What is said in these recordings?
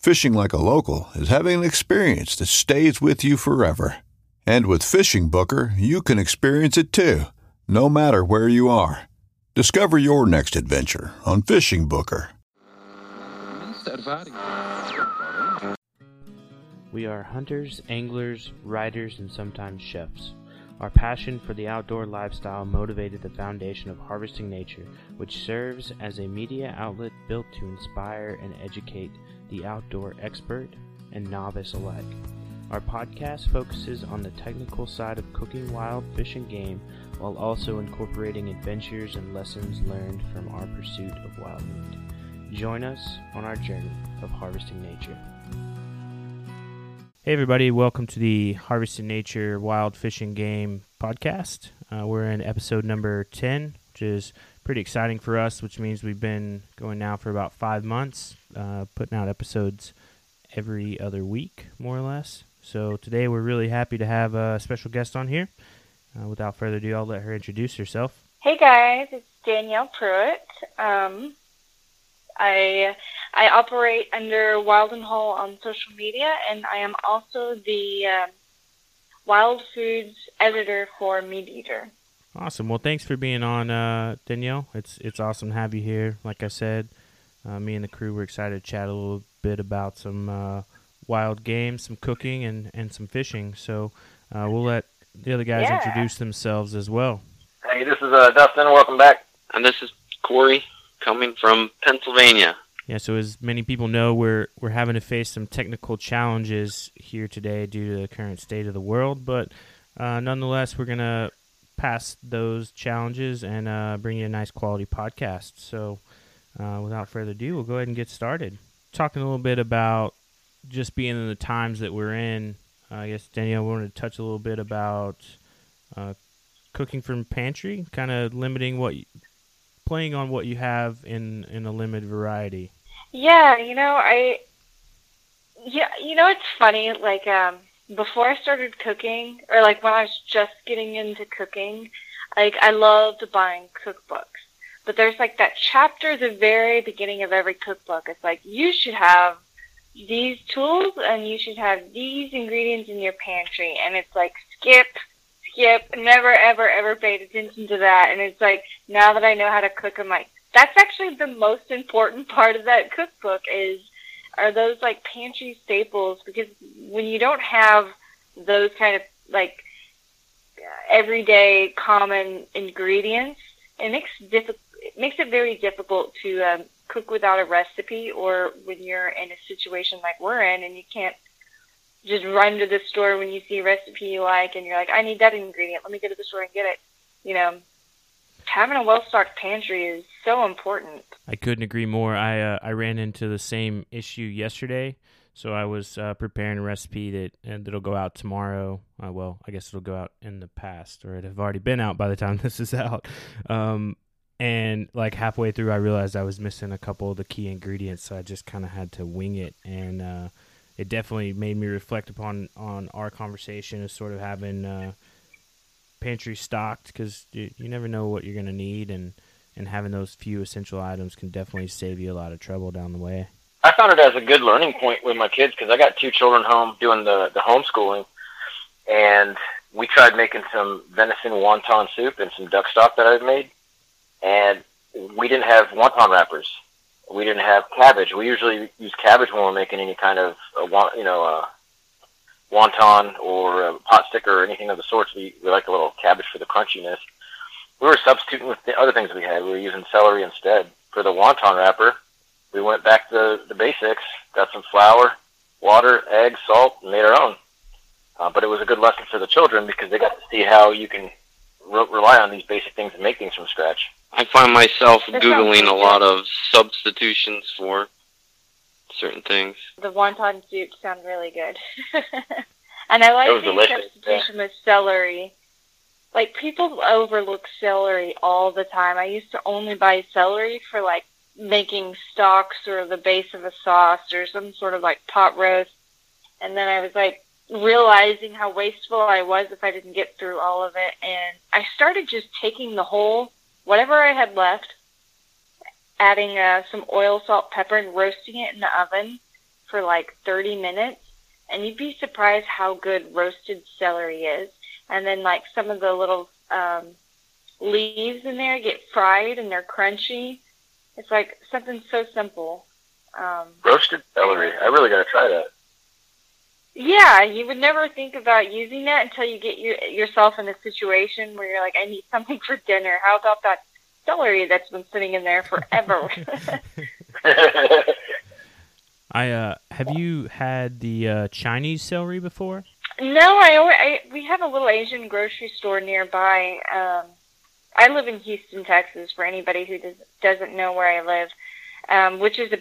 Fishing like a local is having an experience that stays with you forever. And with FishingBooker, you can experience it too, no matter where you are. Discover your next adventure on FishingBooker. We are hunters, anglers, riders, and sometimes chefs. Our passion for the outdoor lifestyle motivated the foundation of Harvesting Nature, which serves as a media outlet built to inspire and educate the outdoor expert and novice alike. Our podcast focuses on the technical side of cooking wild fish and game while also incorporating adventures and lessons learned from our pursuit of wild meat. Join us on our journey of harvesting nature. Hey, everybody, welcome to the Harvesting Nature Wild Fish and Game podcast. Uh, we're in episode number 10, which is pretty exciting for us, which means we've been going now for about five months, uh, putting out episodes every other week, more or less. So today we're really happy to have a special guest on here. Uh, without further ado, I'll let her introduce herself. Hey guys, it's Danielle Pruitt. Um, I I operate under Wild and Whole on social media, and I am also the um, Wild Foods editor for MeatEater. Awesome. Well, thanks for being on, uh, Danielle. It's it's awesome to have you here. Like I said, uh, me and the crew were excited to chat a little bit about some uh, wild games, some cooking, and, and some fishing. So uh, we'll let the other guys Yeah. introduce themselves as well. Hey, this is uh, Dustin. Welcome back. And this is Corey coming from Pennsylvania. Yeah, so as many people know, we're we're having to face some technical challenges here today due to the current state of the world, but uh, nonetheless, we're gonna pass those challenges and uh, bring you a nice quality podcast. So, uh, without further ado, we'll go ahead and get started. Talking a little bit about just being in the times that we're in. Uh, I guess Danielle wanted to touch a little bit about uh, cooking from pantry, kind of limiting what, you, playing on what you have in in a limited variety. Yeah, you know, I yeah, you know, it's funny. Like um, before I started cooking, or like when I was just getting into cooking, like I loved buying cookbooks. But there's like that chapter at the very beginning of every cookbook. It's like you should have these tools and you should have these ingredients in your pantry, and it's like skip, skip, never ever ever paid attention to that. And it's like now that I know how to cook, I'm like that's actually the most important part of that cookbook is are those like pantry staples because when you don't have those kind of like everyday common ingredients it makes diffi- it makes it very difficult to um, cook without a recipe or when you're in a situation like we're in and you can't just run to the store when you see a recipe you like and you're like I need that ingredient let me go to the store and get it you know having a well stocked pantry is so important I couldn't agree more. I uh, I ran into the same issue yesterday, so I was uh, preparing a recipe that and that'll go out tomorrow. Uh, well, I guess it'll go out in the past, or it have already been out by the time this is out. Um, and like halfway through, I realized I was missing a couple of the key ingredients, so I just kind of had to wing it, and uh, it definitely made me reflect upon on our conversation of sort of having uh, pantry stocked because you, you never know what you're going to need, and and having those few essential items can definitely save you a lot of trouble down the way. I found it as a good learning point with my kids because I got two children home doing the the homeschooling, and we tried making some venison wonton soup and some duck stock that I've made, and we didn't have wonton wrappers. We didn't have cabbage. We usually use cabbage when we're making any kind of uh, you know uh, wonton or a pot sticker or anything of the sorts. We we like a little cabbage for the crunchiness. We were substituting with the other things we had. We were using celery instead for the wonton wrapper. We went back to the basics. Got some flour, water, eggs, salt, and made our own. Uh, but it was a good lesson for the children because they got to see how you can re- rely on these basic things and make things from scratch. I find myself googling a lot of substitutions for certain things. The wonton soup sound really good. and I like the substitution with celery. Like people overlook celery all the time. I used to only buy celery for like making stocks or the base of a sauce or some sort of like pot roast. And then I was like realizing how wasteful I was if I didn't get through all of it. And I started just taking the whole, whatever I had left, adding uh, some oil, salt, pepper, and roasting it in the oven for like 30 minutes. And you'd be surprised how good roasted celery is. And then like some of the little um, leaves in there get fried and they're crunchy. It's like something so simple. Um, Roasted celery. I really got to try that. Yeah, you would never think about using that until you get your, yourself in a situation where you're like, I need something for dinner. How about that celery that's been sitting in there forever? I uh, have you had the uh, Chinese celery before? no, I, alwa- I we have a little Asian grocery store nearby. Um, I live in Houston, Texas. For anybody who does, doesn't know where I live, um, which is a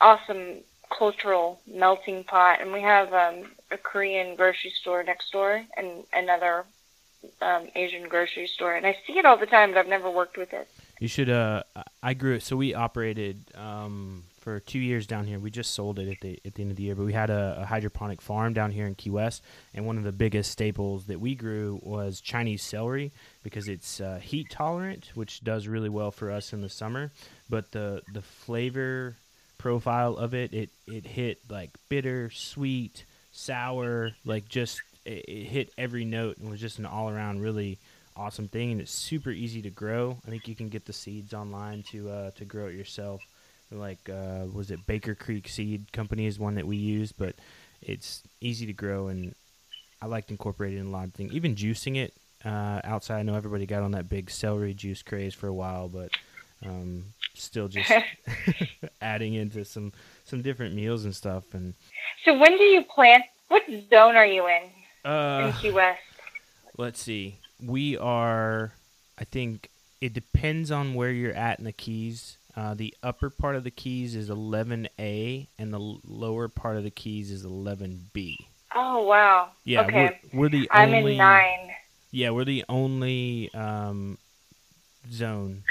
awesome cultural melting pot, and we have um, a Korean grocery store next door and another um, Asian grocery store, and I see it all the time, but I've never worked with it. You should. Uh, I grew it. So we operated um, for two years down here. We just sold it at the at the end of the year, but we had a, a hydroponic farm down here in Key West, and one of the biggest staples that we grew was Chinese celery because it's uh, heat tolerant, which does really well for us in the summer. But the the flavor profile of it, it it hit like bitter, sweet, sour, like just it, it hit every note and was just an all around really awesome thing and it's super easy to grow. I think you can get the seeds online to uh, to grow it yourself. Like uh, was it Baker Creek Seed Company is one that we use, but it's easy to grow and I liked incorporating a lot of things. Even juicing it uh, outside. I know everybody got on that big celery juice craze for a while, but um, still just adding into some some different meals and stuff. And So when do you plant? What zone are you in in uh, Key West? let's see. We are, I think it depends on where you're at in the keys. Uh, the upper part of the keys is 11A, and the lower part of the keys is 11B. Oh wow. Yeah, okay. we're, we're the I'm only. in nine. Yeah, we're the only um, zone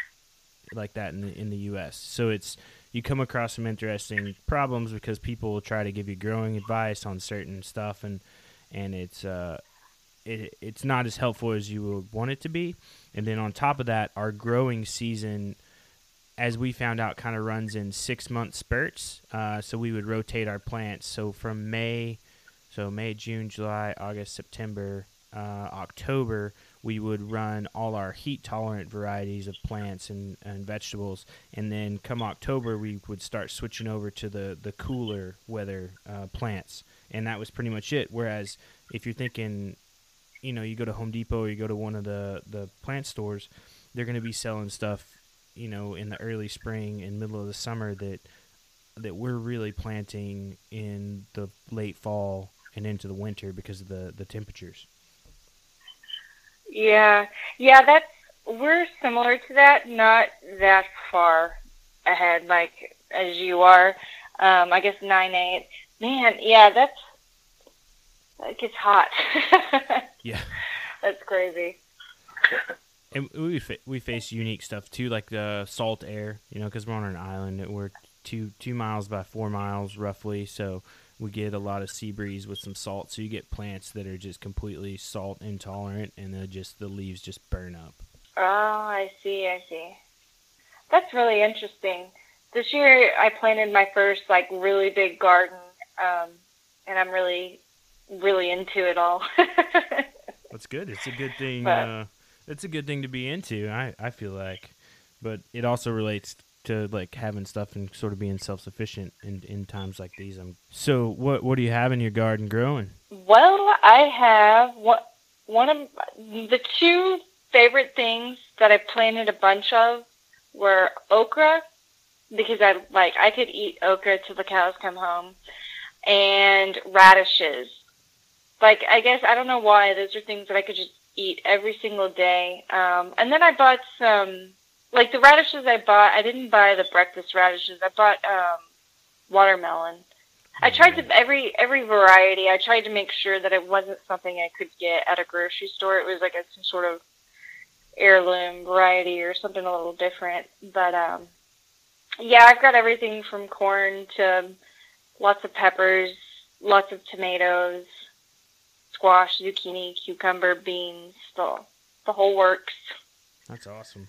like that in the in the U.S. So it's you come across some interesting problems because people will try to give you growing advice on certain stuff, and and it's uh, it it's not as helpful as you would want it to be. And then on top of that, our growing season, as we found out, kind of runs in six month spurts. Uh, so we would rotate our plants. So from May, so May, June, July, August, September, uh, October, we would run all our heat tolerant varieties of plants and, and vegetables. And then come October, we would start switching over to the, the cooler weather uh, plants. And that was pretty much it. Whereas if you're thinking, you know, you go to Home Depot or you go to one of the, the plant stores, they're going to be selling stuff, you know, in the early spring and middle of the summer that that we're really planting in the late fall and into the winter because of the, the temperatures. Yeah, yeah. That's we're similar to that. Not that far ahead, like as you are. Um, I guess nine eight. Man, yeah, that's that gets hot. Yeah. that's crazy. And we fa- we face unique stuff too, like the salt air, you know, because we're on an island. and We're two two miles by four miles roughly, so we get a lot of sea breeze with some salt, so you get plants that are just completely salt intolerant, and then just the leaves just burn up. Oh, I see, I see. That's really interesting. This year I planted my first like really big garden, um, and I'm really, really into it all. That's good. It's a good thing. But- uh, it's a good thing to be into. I I feel like, but it also relates to like having stuff and sort of being self sufficient in in times like these. I'm so what what do you have in your garden growing? Well, I have what one of the two favorite things that I planted a bunch of were okra because I like I could eat okra till the cows come home, and radishes. Like I guess I don't know why those are things that I could just eat every single day. Um, and then I bought some like the radishes I bought. I didn't buy the breakfast radishes. I bought um, watermelon. I tried to every every variety. I tried to make sure that it wasn't something I could get at a grocery store. It was like a some sort of heirloom variety or something a little different. But um, yeah, I've got everything from corn to lots of peppers, lots of tomatoes, squash, zucchini, cucumber, beans, the the whole works. That's awesome.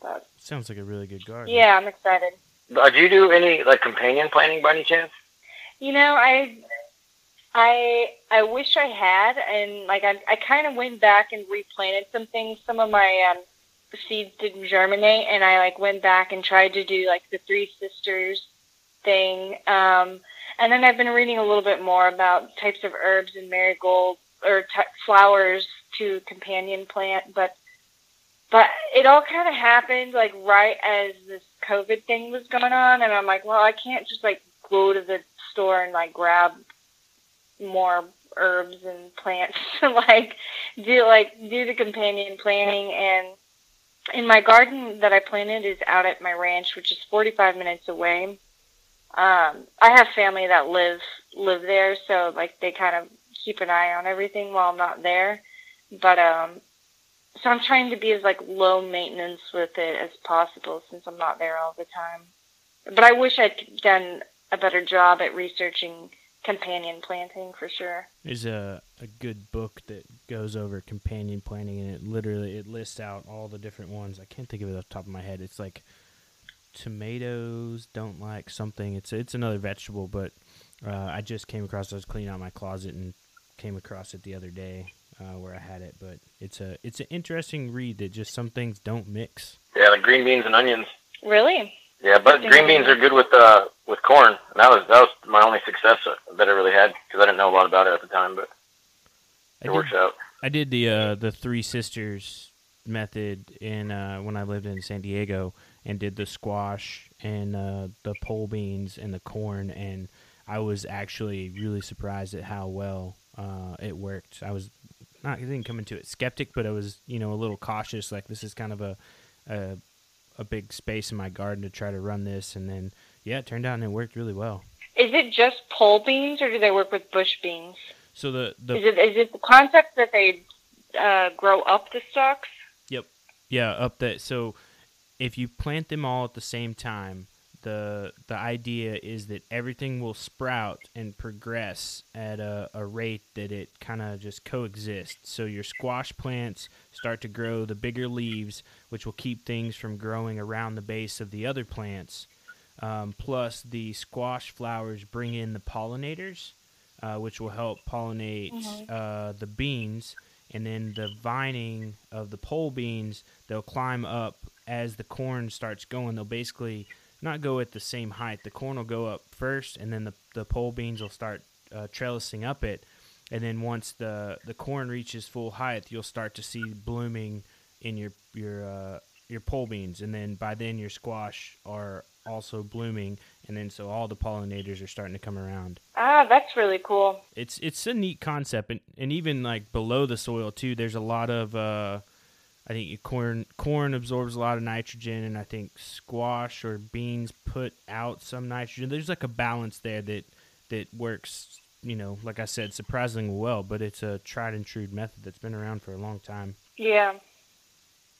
But Sounds like a really good garden. yeah, I'm excited. Uh, do you do any like companion planting by any chance? You know, I I I wish I had, and like I I kind of went back and replanted some things. Some of my um, seeds didn't germinate, and I like went back and tried to do like the Three Sisters thing. Um, and then I've been reading a little bit more about types of herbs and marigold or t- flowers to companion plant, but but it all kind of happened like right as this COVID thing was going on, and I'm like, well, I can't just like go to the store and like grab more herbs and plants to like do like do the companion planting and in my garden that I planted is out at my ranch which is 45 minutes away. Um I have family that live live there so like they kind of keep an eye on everything while I'm not there. But um so I'm trying to be as like low maintenance with it as possible since I'm not there all the time but I wish I'd done a better job at researching companion planting for sure. There's a, a good book that goes over companion planting, and it literally it lists out all the different ones. I can't think of it off the top of my head. It's like tomatoes don't like something. It's it's another vegetable, but uh, I just came across. I was cleaning out my closet and came across it the other day uh, where I had it. But it's a it's an interesting read that just some things don't mix. Yeah, like green beans and onions. Really? Yeah, but Green green beans are good with uh with corn. And that was that was my only success that I really had because I didn't know a lot about it at the time, but it did- works out. I did the uh, the three sisters method in uh, when I lived in San Diego and did the squash and uh, the pole beans and the corn and I was actually really surprised at how well uh, it worked. I was not I didn't come into it skeptic, but I was you know a little cautious. Like this is kind of a a, a big space in my garden to try to run this, and then yeah, it turned out and it worked really well. Is it just pole beans, or do they work with bush beans? So the the is it is it the concept that they uh, grow up the stalks? Yep. Yeah, up that. So if you plant them all at the same time, the the idea is that everything will sprout and progress at a, a rate that it kind of just coexists. So your squash plants start to grow the bigger leaves, which will keep things from growing around the base of the other plants. Um, plus, the squash flowers bring in the pollinators, uh, which will help pollinate uh, the beans. And then the vining of the pole beans, they'll climb up as the corn starts going. They'll basically not go at the same height. The corn will go up first, and then the, the pole beans will start uh, trellising up it. And then once the, the corn reaches full height, you'll start to see blooming in your your uh, your pole beans, and then by then your squash are also blooming, and then so all the pollinators are starting to come around. Ah, that's really cool. It's it's a neat concept, and, and even like below the soil too. There's a lot of uh, I think corn corn absorbs a lot of nitrogen, and I think squash or beans put out some nitrogen. There's like a balance there that that works. You know, like I said, surprisingly well, but it's a tried and true method that's been around for a long time. Yeah,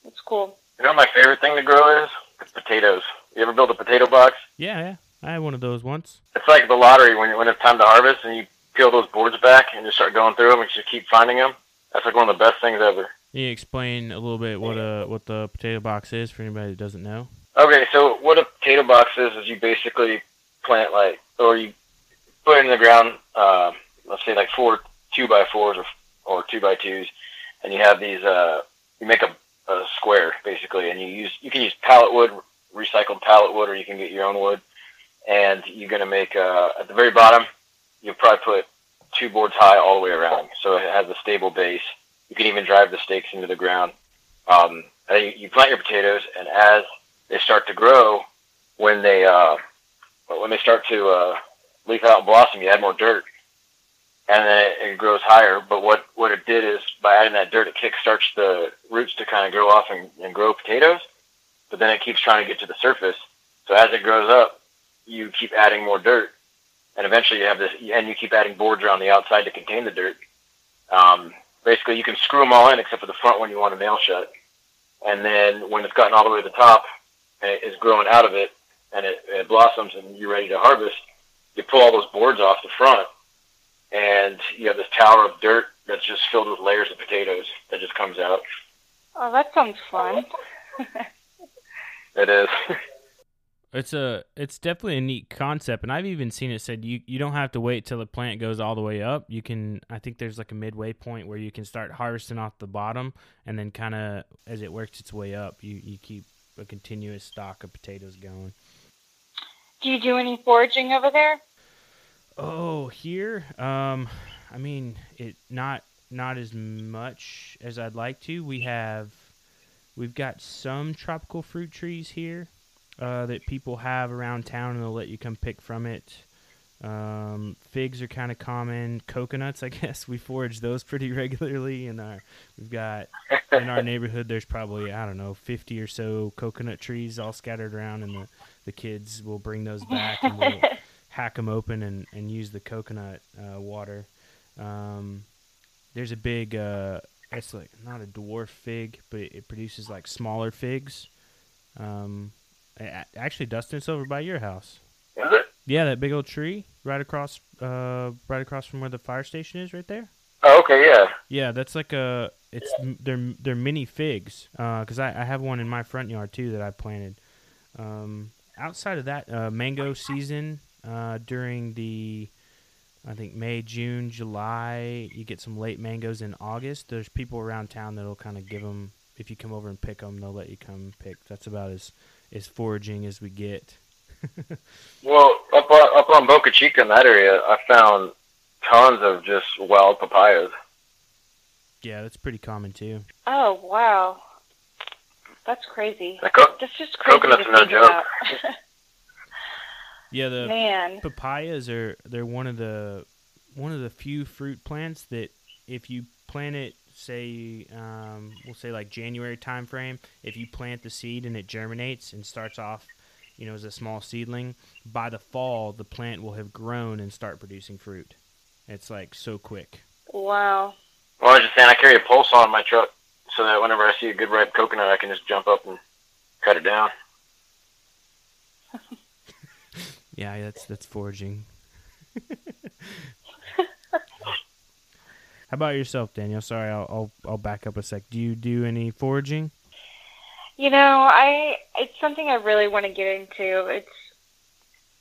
that's cool. You know my favorite thing to grow is? Potatoes. You ever build a potato box? Yeah, yeah. I had one of those once. It's like the lottery when when it's time to harvest and you peel those boards back and just start going through them and you just keep finding them. That's like one of the best things ever. Can you explain a little bit what a what the potato box is for anybody that doesn't know? Okay, so what a potato box is is you basically plant like, or you put it in the ground. Uh, let's say like four two by fours or or two by twos, and you have these. Uh, you make a, a square basically, and you use you can use pallet wood, recycled pallet wood, or you can get your own wood. And you're gonna make uh, at the very bottom, you'll probably put two boards high all the way around, so it has a stable base. You can even drive the stakes into the ground. Um, and you, you plant your potatoes, and as they start to grow, when they uh, when they start to uh, leaf out and blossom, you add more dirt, and then it, it grows higher. But what what it did is by adding that dirt, it kickstarts the roots to kind of grow off and, and grow potatoes. But then it keeps trying to get to the surface. So as it grows up, you keep adding more dirt, and eventually you have this, and you keep adding boards around the outside to contain the dirt. Um, basically, you can screw them all in except for the front one you want to nail shut. And then when it's gotten all the way to the top, and it is growing out of it, and it, it blossoms, and you're ready to harvest, you pull all those boards off the front, and you have this tower of dirt that's just filled with layers of potatoes that just comes out. Oh, that sounds fun. It is. It's a it's definitely a neat concept, and I've even seen it said you you don't have to wait till the plant goes all the way up. You can I think there's like a midway point where you can start harvesting off the bottom, and then kind of as it works its way up, you you keep a continuous stock of potatoes going. Do you do any foraging over there? Oh, here, um, I mean it not not as much as I'd like to. We have we've got some tropical fruit trees here uh, that people have around town, and they'll let you come pick from it. Um, figs are kind of common. Coconuts, I guess, we forage those pretty regularly. In our, we've got in our neighborhood, there's probably I don't know, 50 or so coconut trees all scattered around, and the the kids will bring those back and we'll hack them open and and use the coconut uh, water. Um, there's a big, uh, it's like not a dwarf fig, but it produces like smaller figs. Um, actually, Dustin, it's over by your house. Is it? Yeah, that big old tree right across, uh, right across from where the fire station is, right there. Oh, okay, yeah. Yeah, that's like a. It's they're they're mini figs. Uh, cause I, I have one in my front yard too that I planted. Um, outside of that, uh, mango season. Uh, during the, I think May, June, July, you get some late mangoes in August. There's people around town that'll kind of give them. If you come over and pick them, they'll let you come pick. That's about as as foraging as we get. Well, up on, up on Boca Chica in that area, I found tons of just wild papayas. Yeah, that's pretty common too. Oh wow, that's crazy. The co- That's just crazy coconuts to are no joke. Yeah, the Man, papayas are they're one of the one of the few fruit plants that if you plant it say um, we'll say like January time frame if you plant the seed and it germinates and starts off you know as a small seedling by the fall the plant will have grown and start producing fruit it's like so quick wow. Well, I was just saying, I carry a pole saw in my truck so that whenever I see a good ripe coconut, I can just jump up and cut it down. yeah that's that's foraging how about yourself Danielle sorry I'll, I'll I'll back up a sec do you do any foraging You know, I it's something I really want to get into. It's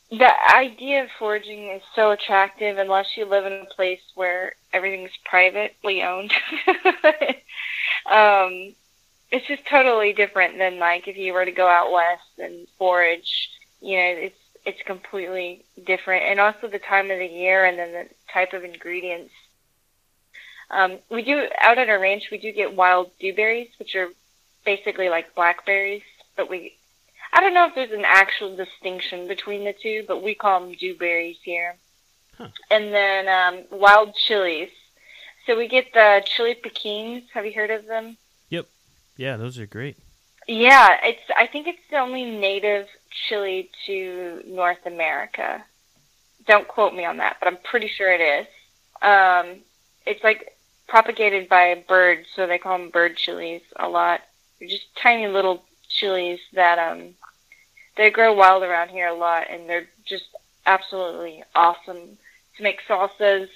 the idea of foraging is so attractive unless you live in a place where everything's privately owned. um, it's just totally different than like if you were to go out west and forage. You know, it's it's completely different, and also the time of the year and then the type of ingredients. Um, we do out at our ranch. We do get wild dewberries, which are basically like blackberries, but we I don't know if there's an actual distinction between the two, but we call them dewberries here. Huh. And then um, wild chilies. So we get the chili pequins. Have you heard of them? Yep. Yeah those are great Yeah, it's. I think it's the only native chili to North America. Don't quote me on that, but I'm pretty sure it is. Um, it's like propagated by birds, so they call them bird chilies a lot. They're just tiny little chilies that um they grow wild around here a lot, and they're just absolutely awesome to make salsas,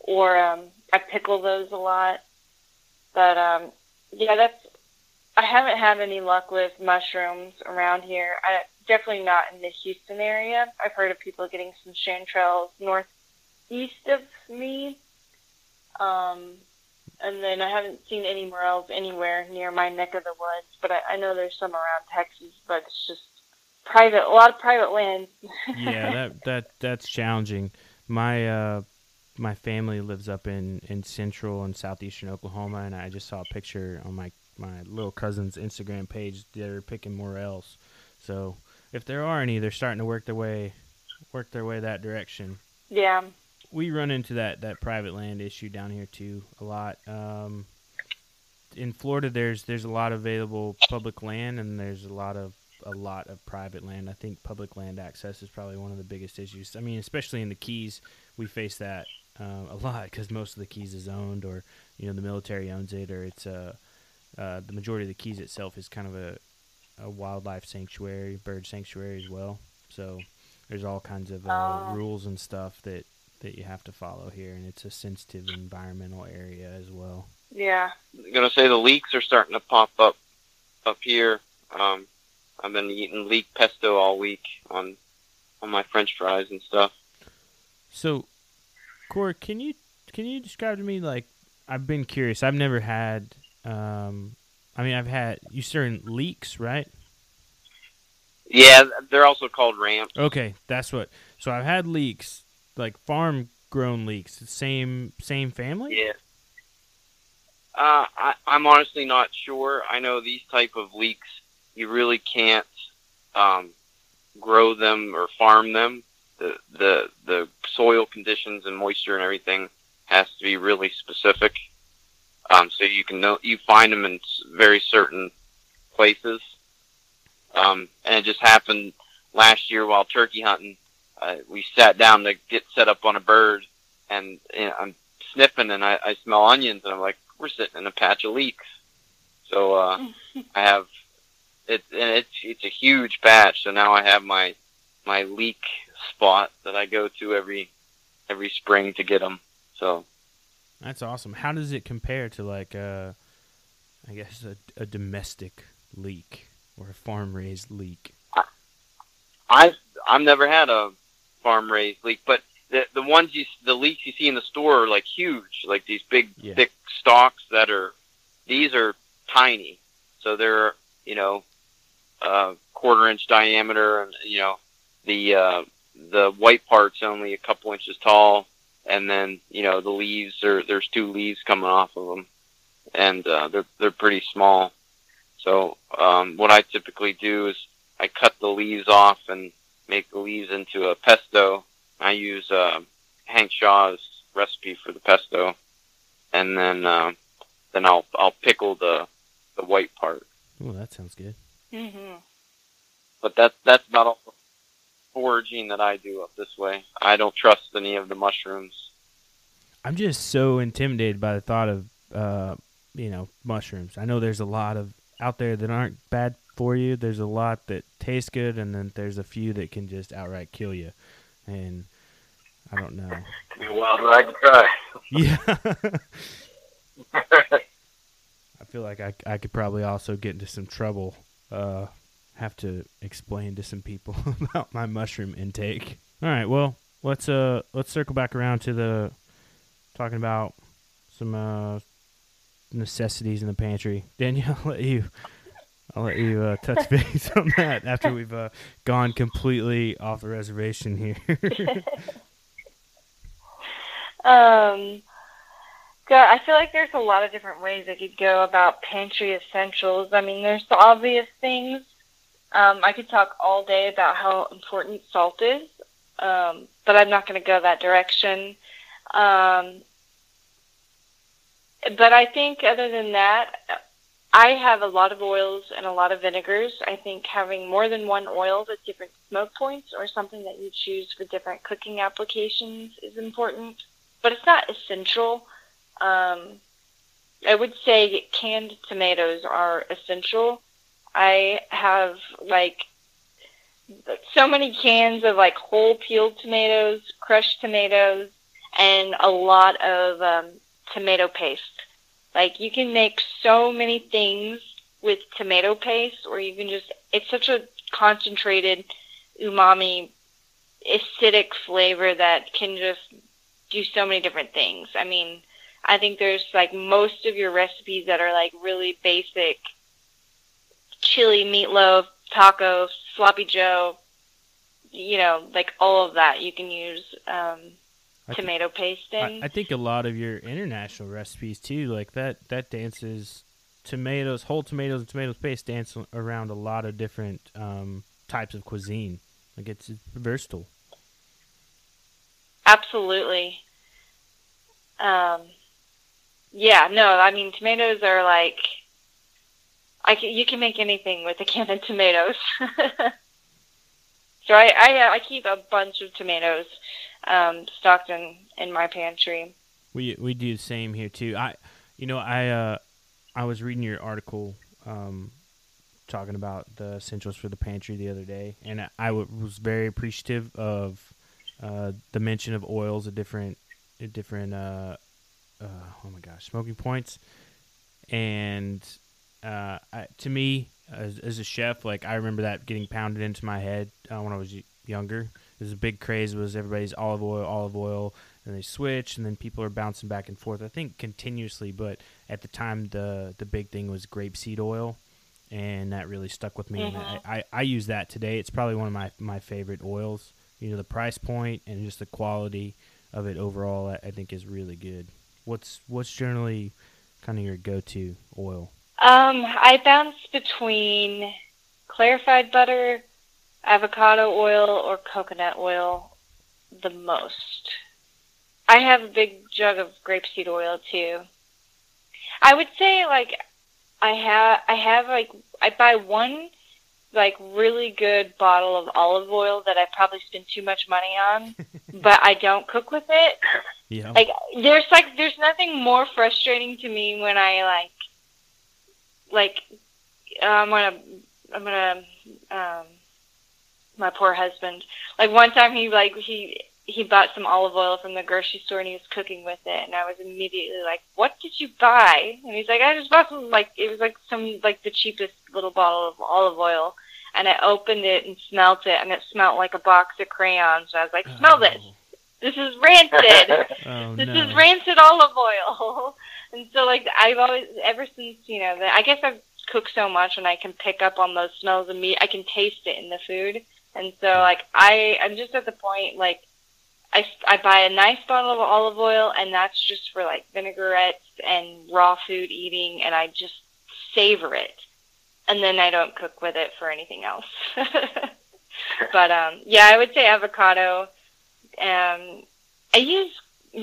or um, I pickle those a lot. But um, yeah, that's I haven't had any luck with mushrooms around here. I definitely not in the Houston area. I've heard of people getting some chanterelles northeast of me. Um, and then I haven't seen any morels anywhere near my neck of the woods, but I, I know there's some around Texas, but it's just private, a lot of private land. yeah, that that that's challenging. My uh, my family lives up in, in central and southeastern Oklahoma, and I just saw a picture on my my little cousin's Instagram page. They're picking morels, so if there are any, they're starting to work their way work their way that direction. Yeah. We run into that that private land issue down here too a lot. Um, in Florida, there's there's a lot of available public land, and there's a lot of a lot of private land. I think public land access is probably one of the biggest issues. I mean, especially in the Keys, we face that uh, a lot because most of the Keys is owned, or you know, the military owns it, or it's uh, uh, the majority of the Keys itself is kind of a a wildlife sanctuary, bird sanctuary as well. So there's all kinds of uh, Oh. rules and stuff that that you have to follow here, and it's a sensitive environmental area as well. Yeah. I'm gonna say the leeks are starting to pop up up here. Um, I've been eating leek pesto all week on on my French fries and stuff. So, Corey, can you can you describe to me like I've been curious. I've never had. Um, I mean, I've had you certain leeks, right? Yeah, they're also called ramps. Okay, that's what. So I've had leeks, like farm grown leeks, same same family. Yeah. Uh, I, I'm honestly not sure. I know these type of leeks, you really can't um, grow them or farm them. The, the the soil conditions and moisture and everything has to be really specific. Um, so you can know you find them in very certain places. Um, and it just happened last year while turkey hunting. Uh, we sat down to get set up on a bird, and you know, I'm sniffing and I, I smell onions and I'm like, we're sitting in a patch of leeks. So uh, I have it, and it's it's a huge patch. So now I have my my leek spot that I go to every every spring to get them. So That's awesome. How does it compare to like uh, I guess a, a domestic leek or a farm raised leek? I've I've never had a farm raised leek, but the the ones you the leeks you see in the store are like huge, like these big Yeah. thick stalks that are these are tiny, so they're you know a quarter inch diameter, and you know the uh, the white part's only a couple inches tall, and then you know the leaves are there's two leaves coming off of them, and uh, they're they're pretty small. So um, what I typically do is I cut the leaves off and make the leaves into a pesto. I use uh, Hank Shaw's recipe for the pesto, and then uh, then I'll I'll pickle the the white part. Oh, that sounds good. Mhm. But that that's about all the foraging that I do up this way. I don't trust any of the mushrooms. I'm just so intimidated by the thought of uh, you know mushrooms. I know there's a lot of out there that aren't bad for you. There's a lot that taste good, and then there's a few that can just outright kill you. And I don't know. Could be a wild ride to try. Yeah. I feel like I, I could probably also get into some trouble. Uh, have to explain to some people about my mushroom intake. All right, well let's uh let's circle back around to the talking about some uh necessities in the pantry. Danielle, I'll let you I'll let you uh, touch base on that after we've uh, gone completely off the reservation here. Um, so I feel like there's a lot of different ways I could go about pantry essentials. I mean, there's the obvious things. Um, I could talk all day about how important salt is, um, but I'm not going to go that direction. Um, but I think other than that, I have a lot of oils and a lot of vinegars. I think having more than one oil with different smoke points or something that you choose for different cooking applications is important but it's not essential. Um, I would say canned tomatoes are essential. I have like so many cans of like whole peeled tomatoes, crushed tomatoes, and a lot of um, tomato paste. Like you can make so many things with tomato paste, or you can just, it's such a concentrated umami, acidic flavor that can just do so many different things. I mean, I think there's like most of your recipes that are like really basic chili, meatloaf, taco, sloppy joe, you know, like all of that you can use um, tomato paste in. I, I think a lot of your international recipes too, like that that dances tomatoes, whole tomatoes and tomato paste dance around a lot of different um, types of cuisine. Like it's, it's versatile. Absolutely. Um, yeah, no, I mean tomatoes are like, I can, you can make anything with a can of tomatoes. so I, I I keep a bunch of tomatoes um, stocked in in my pantry. We we do the same here too. I, you know, I uh, I was reading your article um, talking about the essentials for the pantry the other day, and I was very appreciative of uh, the mention of oils at different different uh, uh, oh my gosh smoking points, and uh, I, to me as, as, a chef, like I remember that getting pounded into my head uh, when I was younger. There's a big craze was everybody's olive oil, olive oil, and they switch, and then people are bouncing back and forth. I think continuously, but at the time the the big thing was grapeseed oil, and that really stuck with me. Mm-hmm. And I, I, I use that today. It's probably one of my my favorite oils. You know, the price point and just the quality of it overall, I, I think is really good. What's what's generally kind of your go to oil? Um, I bounce between clarified butter, avocado oil, or coconut oil the most. I have a big jug of grapeseed oil too. I would say like I have I have like I buy one like really good bottle of olive oil that I probably spend too much money on, but I don't cook with it. Yeah. Like there's like there's nothing more frustrating to me when I like like I'm gonna I'm gonna um my poor husband. Like one time he like he he bought some olive oil from the grocery store and he was cooking with it and I was immediately like, What did you buy? And he's like, I just bought some like it was like some like the cheapest little bottle of olive oil and I opened it and smelt it and it smelled like a box of crayons. And I was like, Smell oh. this. This is rancid. oh, this no. is rancid olive oil. and so like I've always ever since, you know, the, I guess I've cooked so much and I can pick up on those smells of meat. I can taste it in the food. And so like I I'm just at the point like I, I buy a nice bottle of olive oil, and that's just for like vinaigrettes and raw food eating, and I just savor it. And then I don't cook with it for anything else. but um, yeah, I would say avocado. Um, I use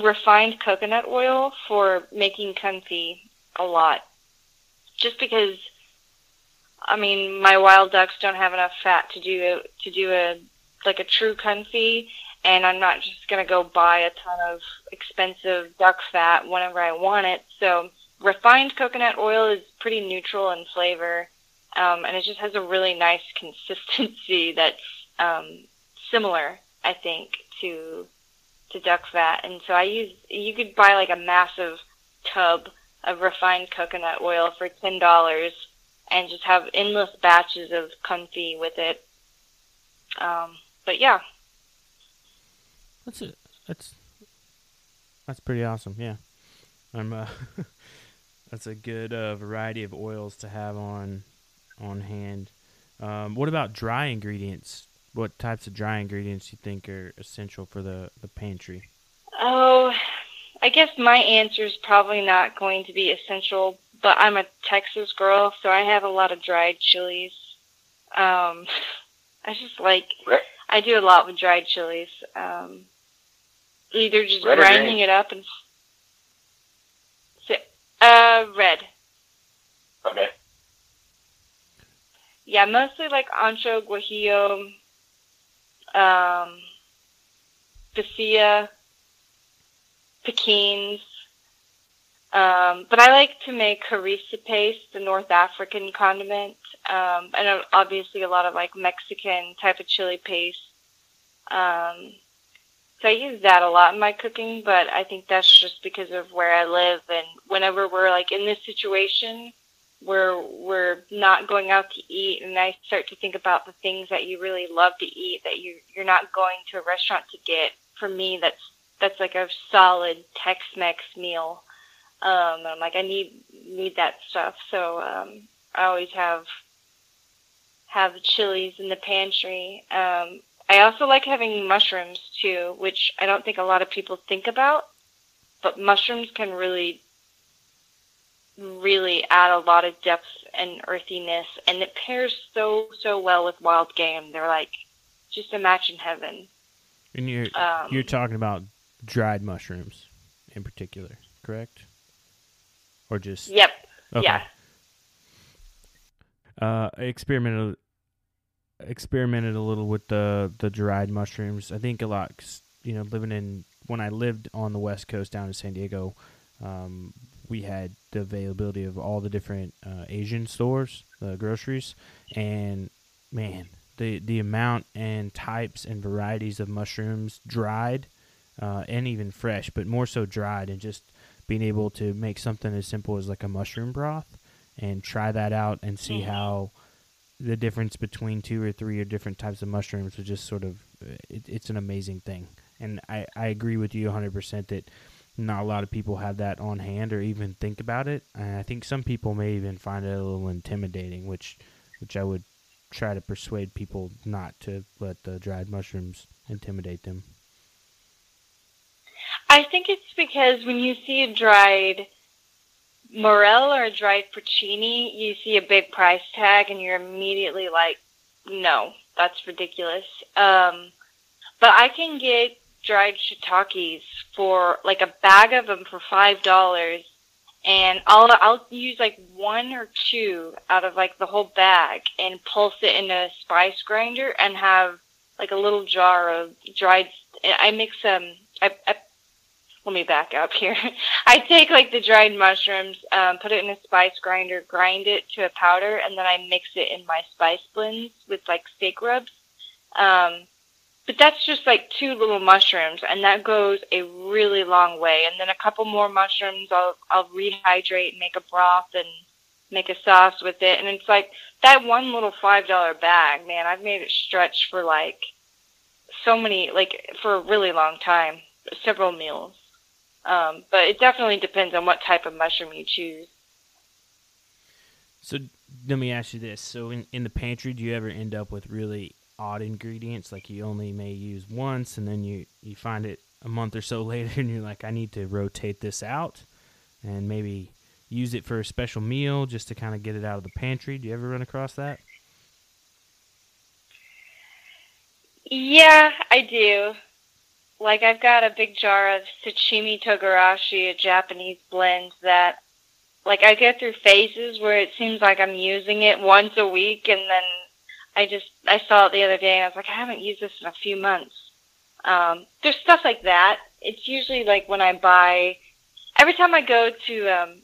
refined coconut oil for making confit a lot, just because. I mean, my wild ducks don't have enough fat to do to do a like a true confit, and I'm not just to go buy a ton of expensive duck fat whenever I want it. So refined coconut oil is pretty neutral in flavor, um, and it just has a really nice consistency that's um, similar, I think, to to duck fat. And so I use you could buy like a massive tub of refined coconut oil for ten dollars, and just have endless batches of confit with it. Um, but yeah, that's it. That's that's pretty awesome. Yeah, I'm. Uh, that's a good uh, variety of oils to have on on hand. Um, what about dry ingredients? What types of dry ingredients you think are essential for the the pantry? Oh, I guess my answer is probably not going to be essential, but I'm a Texas girl, so I have a lot of dried chilies. Um, I just like I do a lot with dried chilies. Um, either just red grinding it up and uh red. Okay. Yeah, mostly like ancho, guajillo, um, pasilla, pequins, Um, but I like to make harissa paste, the North African condiment, um, and obviously a lot of like Mexican type of chili paste. Um, so I use that a lot in my cooking, but I think that's just because of where I live. And whenever we're like in this situation where we're not going out to eat, and I start to think about the things that you really love to eat that you you're not going to a restaurant to get. For me, that's that's like a solid Tex-Mex meal. Um, I'm like, I need need that stuff. So um, I always have have chilies in the pantry. Um, I also like having mushrooms too, which I don't think a lot of people think about. But mushrooms can really, really add a lot of depth and earthiness, and it pairs so so well with wild game. They're like just a match in heaven. And you're um, you're talking about dried mushrooms in particular, correct? Or just yep. Okay. yeah. Uh I experimented experimented a little with the the dried mushrooms. I think a lot you know living in when i lived on the west coast down in san diego um, we had the availability of all the different uh, asian stores the groceries. And man the the amount and types and varieties of mushrooms dried uh, and even fresh but more so dried and just being able to make something as simple as like a mushroom broth and try that out and see mm-hmm. how the difference between two or three or different types of mushrooms is just sort of it, it's an amazing thing. And I, I agree with you 100% that not a lot of people have that on hand or even think about it. And i think some people may even find it a little intimidating which which i would try to persuade people not to let the dried mushrooms intimidate them I think it's because when you see a dried morel or a dried porcini, you see a big price tag and you're immediately like, no, that's ridiculous. Um, but I can get dried shiitakes for like a bag of them for five dollars, and I'll I'll use like one or two out of like the whole bag and pulse it in a spice grinder and have like a little jar of dried. I mix um I, I let me back up here. I take like the dried mushrooms, um, put it in a spice grinder, grind it to a powder, and then I mix it in my spice blends with like steak rubs. Um, but that's just like two little mushrooms, and that goes a really long way. And then a couple more mushrooms, I'll I'll rehydrate, and make a broth, and make a sauce with it. And it's like that one little five dollar bag, man. I've made it stretch for like so many, like for a really long time, several meals. Um, but it definitely depends on what type of mushroom you choose. So let me ask you this: So in in the pantry, do you ever end up with really odd ingredients, like you only may use once, and then you you find it a month or so later, and you're like, I need to rotate this out, and maybe use it for a special meal just to kind of get it out of the pantry. Do you ever run across that? Yeah, I do. Like I've got a big jar of shichimi togarashi, a Japanese blend that like I get through phases where it seems like I'm using it once a week and then I just I saw it the other day and I was like, I haven't used this in a few months. Um, there's stuff like that. It's usually like when I buy every time I go to um,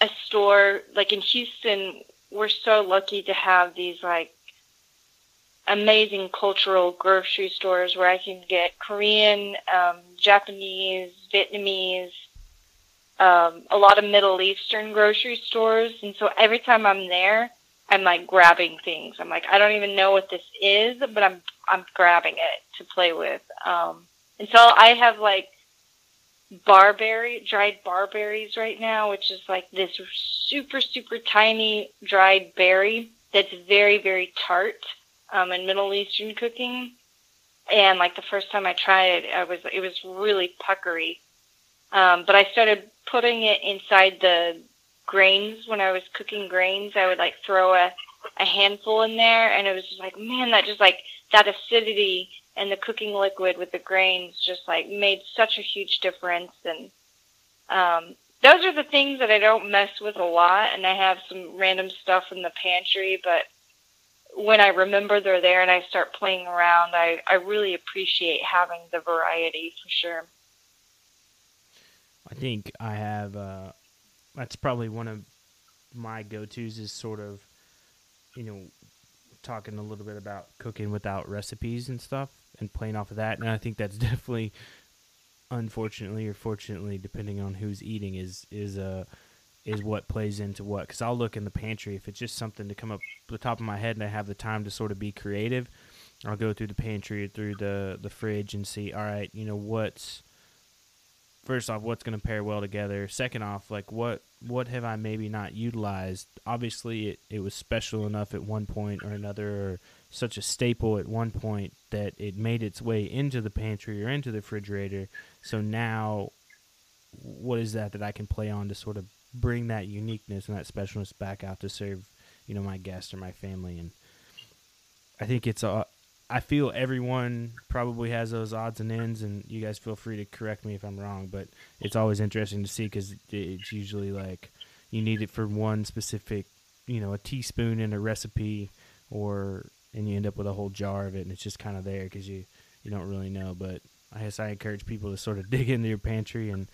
a store like in Houston, we're so lucky to have these like amazing cultural grocery stores where I can get Korean, um, Japanese, Vietnamese, um, a lot of Middle Eastern grocery stores. And so every time I'm there, I'm like grabbing things. I'm like, I don't even know what this is, but I'm I'm grabbing it to play with. Um, and so I have like barberry, dried barberries right now, which is like this super super tiny dried berry that's very very tart um, in Middle Eastern cooking. And like the first time I tried it, I was it was really puckery. Um, but I started putting it inside the grains when I was cooking grains. I would like throw a a handful in there, and it was just like, man, that just like that acidity and the cooking liquid with the grains just like made such a huge difference. And um, those are the things that I don't mess with a lot. And I have some random stuff in the pantry, but when I remember they're there and I start playing around, I, I really appreciate having the variety for sure. I think I have. Uh, that's probably one of my go-tos. Is sort of, you know, talking a little bit about cooking without recipes and stuff, and playing off of that. And I think that's definitely, unfortunately or fortunately, depending on who's eating, is is uh is what plays into what. Because I'll look in the pantry if it's just something to come up the top of my head, and I have the time to sort of be creative. I'll go through the pantry through the the fridge and see. All right, you know what's first off what's going to pair well together. Second off, like what what have I maybe not utilized? Obviously, it, it was special enough at one point or another, or such a staple at one point that it made its way into the pantry or into the refrigerator. So now, what is that that I can play on to sort of bring that uniqueness and that specialness back out to serve, you know, my guests or my family? And I think it's a I feel everyone probably has those odds and ends, and you guys feel free to correct me if I'm wrong. But it's always interesting to see because it's usually like you need it for one specific, you know, a teaspoon in a recipe, or and you end up with a whole jar of it, and it's just kind of there because you you don't really know. But I guess I encourage people to sort of dig into your pantry and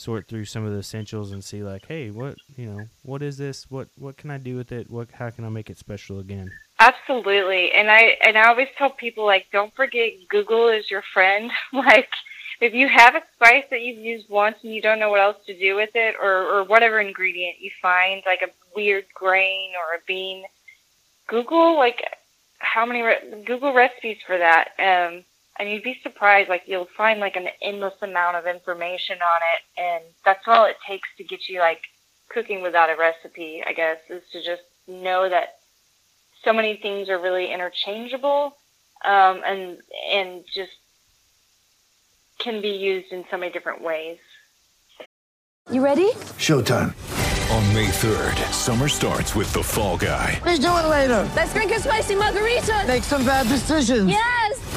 sort through some of the essentials and see like, hey, what you know, what is this? What what can I do with it? What how can I make it special again? Absolutely. And I and I always tell people like don't forget Google is your friend. like if you have a spice that you've used once and you don't know what else to do with it or or whatever ingredient you find like a weird grain or a bean, Google like how many re- Google recipes for that. Um and you'd be surprised like you'll find like an endless amount of information on it and that's all it takes to get you like cooking without a recipe, I guess, is to just know that so many things are really interchangeable um, and and just can be used in so many different ways. You ready? Showtime. On May 3rd, summer starts with The Fall Guy. Let's do it later. Let's drink a spicy margarita. Make some bad decisions. Yes.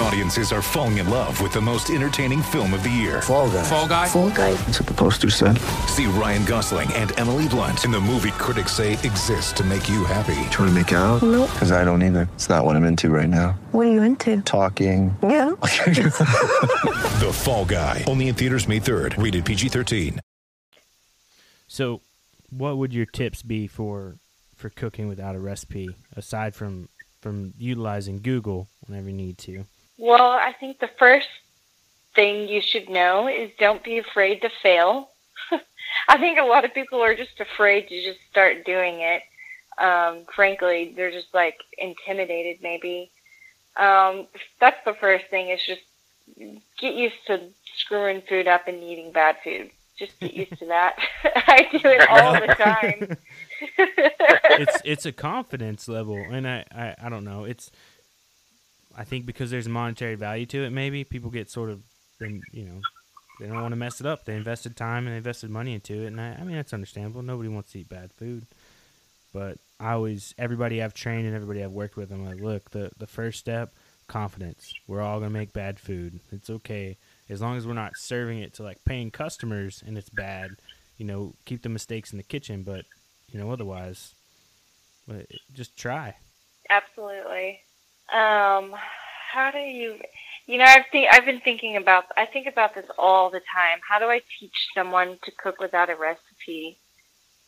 Audiences are falling in love with the most entertaining film of the year. Fall guy. Fall guy. Fall guy. That's what the poster said. See Ryan Gosling and Emily Blunt in the movie critics say exists to make you happy. Trying to make it out? Nope. Because I don't either. It's not what I'm into right now. What are you into? Talking. Yeah. The Fall Guy. Only in theaters May 3rd. Rated PG-13. So, what would your tips be for for cooking without a recipe aside from from utilizing Google whenever you need to? Well, I think the first thing you should know is don't be afraid to fail. I think a lot of people are just afraid to just start doing it. Um, frankly, they're just like intimidated maybe. Um, that's the first thing is just get used to screwing food up and eating bad food. Just get used to that. I do it all the time. it's it's a confidence level, and I, I I don't know. It's I think because there's monetary value to it. Maybe people get sort of you know they don't want to mess it up. They invested time and they invested money into it, and I, I mean that's understandable. Nobody wants to eat bad food, but I always everybody I've trained and everybody I've worked with, I'm like, look, the the first step, confidence. We're all gonna make bad food. It's okay as long as we're not serving it to like paying customers and it's bad. You know, keep the mistakes in the kitchen, but you know otherwise, but just try. Absolutely. Um, how do you? You know, I've think I've been thinking about. I think about this all the time. How do I teach someone to cook without a recipe?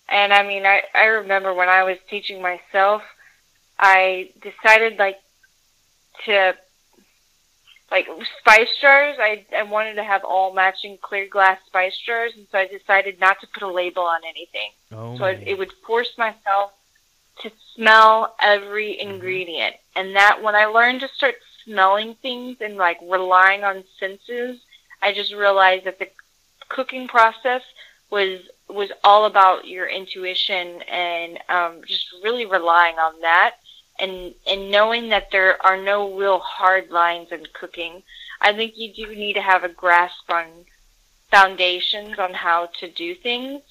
And I mean, I I remember when I was teaching myself, I decided like to like spice jars. I I wanted to have all matching clear glass spice jars, and so I decided not to put a label on anything. Oh, So I, it would force myself to smell every ingredient. And that when I learned to start smelling things and like relying on senses, I just realized that the cooking process was was all about your intuition and um, just really relying on that and and knowing that there are no real hard lines in cooking. I think you do need to have a grasp on foundations on how to do things.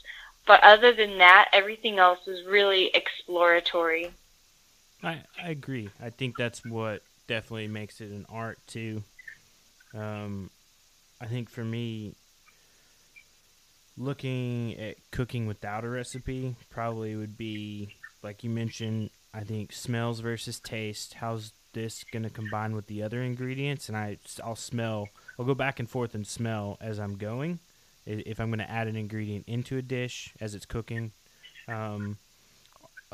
But other than that, everything else is really exploratory. I, I agree. I think that's what definitely makes it an art too. Um, I think for me, looking at cooking without a recipe probably would be like you mentioned. I think smells versus taste. How's this gonna combine with the other ingredients? And I I'll smell. I'll go back and forth and smell as I'm going, if I'm to add an ingredient into a dish as it's cooking. Um,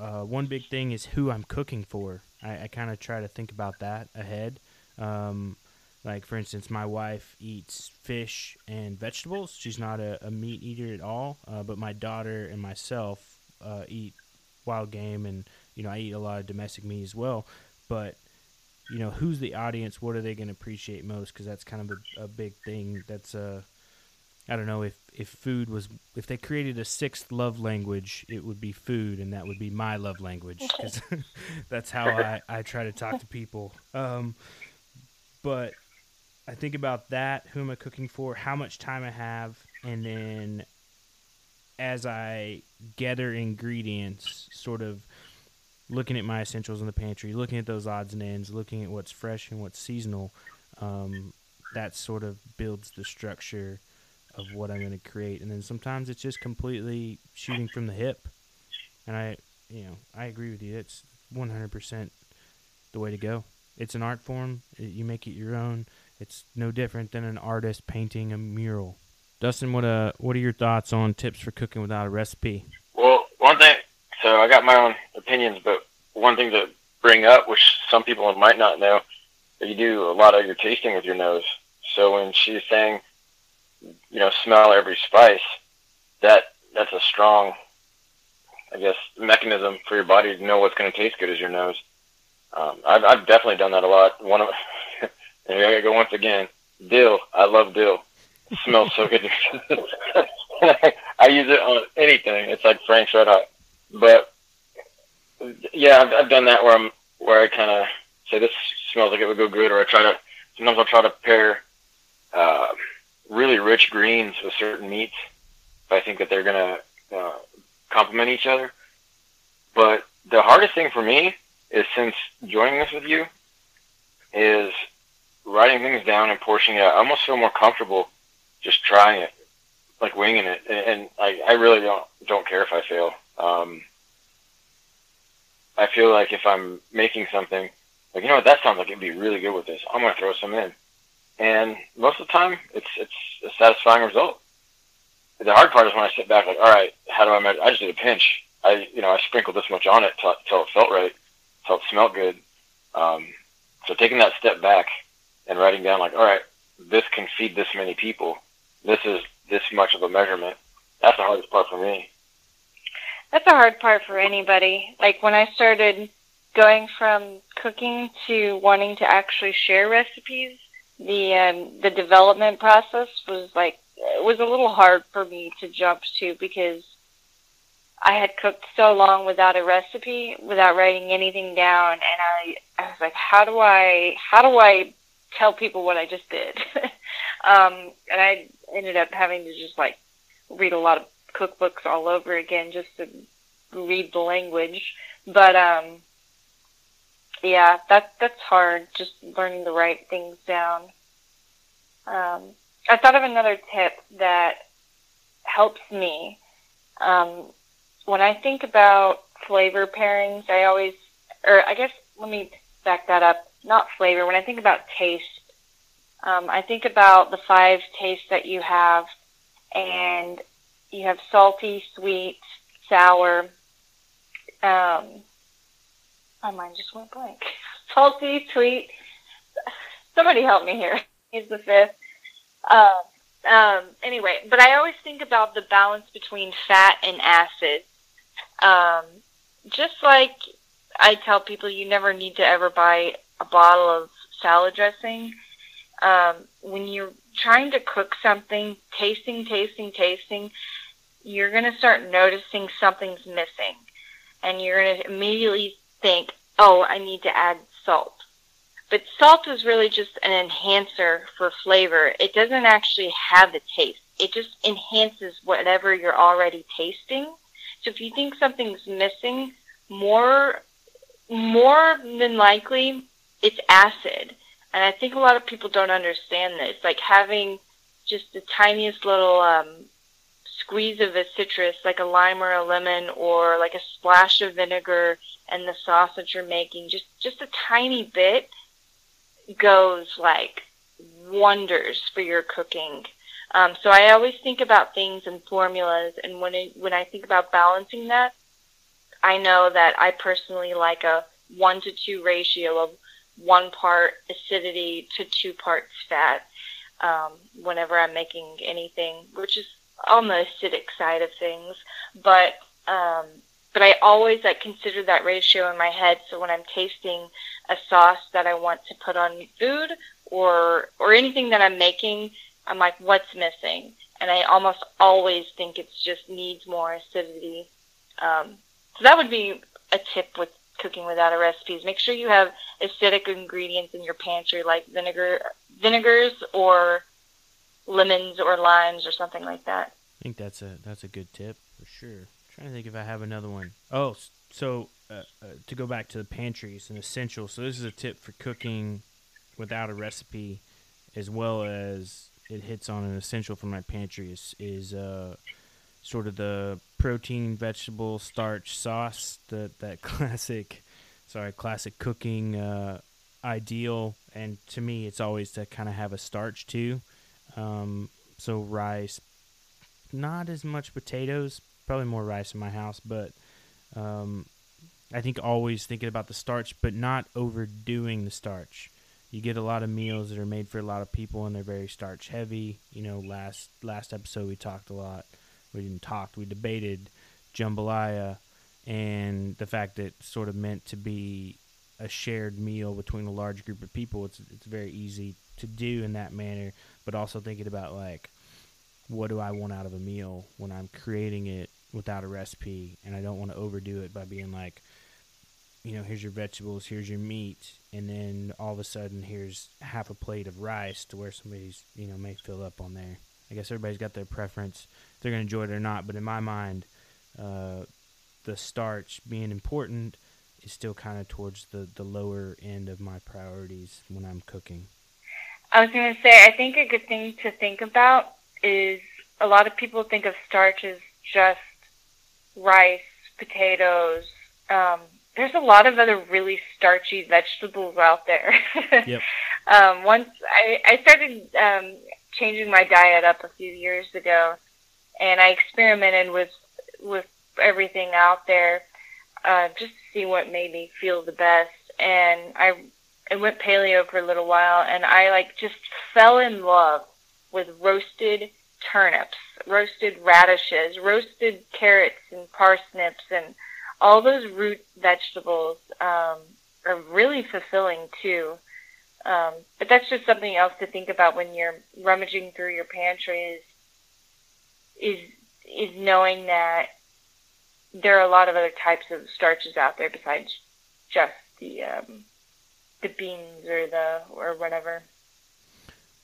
uh, one big thing is who I'm cooking for. I, I kind of try to think about that ahead. Um, like for instance, my wife eats fish and vegetables. She's not a, a meat eater at all. Uh, but my daughter and myself uh, eat wild game, and you know I eat a lot of domestic meat as well. But you know who's the audience? What are they going to appreciate most? Because that's kind of a, a big thing. That's uh, I don't know if if food was if they created a sixth love language, it would be food, and that would be my love language because that's how I I try to talk to people. Um, but I think about that. Who am I cooking for? How much time I have, and then as I gather ingredients, sort of looking at my essentials in the pantry, looking at those odds and ends, looking at what's fresh and what's seasonal. Um, that sort of builds the structure of what I'm going to create, and then sometimes it's just completely shooting from the hip. And I, you know, I agree with you. It's 100% the way to go. It's an art form. You make it your own. It's no different than an artist painting a mural. Dustin, what uh, what are your thoughts on tips for cooking without a recipe? Well, one thing, so I got my own opinions, but one thing to bring up, which some people might not know, you do a lot of your tasting with your nose. So when she's saying, you know, smell every spice, that that's a strong, I guess, mechanism for your body to know what's going to taste good as your nose. Um, I've, I've definitely done that a lot. One of, and I gotta go once again, dill. I love dill. It smells so good. I use it on anything. It's like Frank's Red Hot. But yeah, I've, I've done that where I'm where I kind of say this smells like it would go good, or I try to. Sometimes I'll try to pair uh, really rich greens with certain meats. I think that they're gonna uh, complement each other. But the hardest thing for me is since joining this with you is writing things down and portioning it. I almost feel more comfortable just trying it, like winging it, and, and I, I really don't don't care if I fail. Um, I feel like if I'm making something, like you know what, that sounds like it'd be really good with this. I'm gonna throw some in, and most of the time, it's it's a satisfying result. The hard part is when I sit back, like, all right, how do I measure? I just did a pinch. I you know I sprinkled this much on it till, it felt right, till it smelled good. Um, so taking that step back and writing down, like, all right, this can feed this many people. This is this much of a measurement. That's the hardest part for me. That's a hard part for anybody. Like when I started going from cooking to wanting to actually share recipes, the um, the development process was like it was a little hard for me to jump to because I had cooked so long without a recipe, without writing anything down, and I I was like, how do I how do I tell people what I just did? um, and I ended up having to just like read a lot of cookbooks all over again just to read the language. But um yeah, that that's hard, just learning to write things down. Um I thought of another tip that helps me. Um when I think about flavor pairings, I always or I guess let me back that up. Not flavor, when I think about taste, um, I think about the five tastes that you have and you have salty, sweet, sour. Um, my mind just went blank. Salty, sweet. Somebody help me here. He's the fifth. Um, um, anyway, but I always think about the balance between fat and acid. Um, just like I tell people, you never need to ever buy a bottle of salad dressing. Um, when you're trying to cook something, tasting, tasting, tasting, you're going to start noticing something's missing. And you're going to immediately think, oh, I need to add salt. But salt is really just an enhancer for flavor. It doesn't actually have the taste. It just enhances whatever you're already tasting. So if you think something's missing, more more than likely it's acid. And I think a lot of people don't understand this. Like having just the tiniest little um, squeeze of a citrus, like a lime or a lemon, or like a splash of vinegar and the sauce that you're making, just just a tiny bit goes like wonders for your cooking. Um, so I always think about things and formulas, and when it, when I think about balancing that, I know that I personally like a one to two ratio of one part acidity to two parts fat um, whenever I'm making anything, which is on the acidic side of things. But um, but I always like consider that ratio in my head. So when I'm tasting a sauce that I want to put on food or or anything that I'm making, I'm like, what's missing? And I almost always think it just needs more acidity. Um, so that would be a tip with cooking without a recipe is make sure you have acidic ingredients in your pantry like vinegar vinegars or lemons or limes or something like that. I think that's a that's a good tip for sure. trying to think if I have another one. Oh, so uh, uh, to go back to the pantry, it's an essential. So this is a tip for cooking without a recipe, as well as it hits on an essential for my pantry. Is is uh, sort of the protein, vegetable, starch sauce that that classic, sorry, classic cooking uh, ideal. And to me, it's always to kind of have a starch too. Um, so rice, not as much potatoes, probably more rice in my house, but um, I think always thinking about the starch, but not overdoing the starch. You get a lot of meals that are made for a lot of people, and they're very starch heavy. You know, last last episode we talked a lot. We didn't talk. We debated jambalaya and the fact that it's sort of meant to be a shared meal between a large group of people. It's it's very easy to do in that manner, but also thinking about like what do I want out of a meal when I'm creating it without a recipe, and I don't want to overdo it by being like, you know, here's your vegetables, here's your meat, and then all of a sudden here's half a plate of rice to where somebody's you know may fill up on there. I guess everybody's got their preference; they're gonna enjoy it or not. But in my mind, uh, the starch being important is still kind of towards the the lower end of my priorities when I'm cooking. I was going to say, I think a good thing to think about is a lot of people think of starch as just rice, potatoes. Um, there's a lot of other really starchy vegetables out there. Yep. um, once I, I started um, changing my diet up a few years ago, and I experimented with with everything out there uh, just to see what made me feel the best. And I I went paleo for a little while, and I like just fell in love with roasted turnips, roasted radishes, roasted carrots and parsnips, and all those root vegetables um, are really fulfilling too. Um, but that's just something else to think about when you're rummaging through your pantry is is is knowing that there are a lot of other types of starches out there besides just the um, the beans or the or whatever.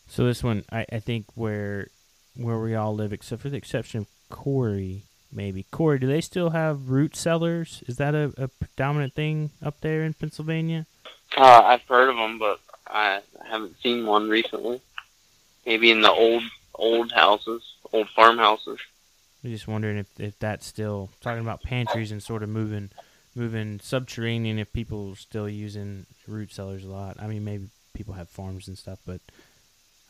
So this one, I, I think where where we all live, except for the exception of Corey, maybe Corey. Do they still have root cellars? Is that a, a predominant thing up there in Pennsylvania? Uh, I've heard of them, but I haven't seen one recently. Maybe in the old old houses, old farmhouses. I'm just wondering if, if that's still talking about pantries and sort of moving moving subterranean. If people are still using root cellars a lot. I mean, maybe people have farms and stuff, but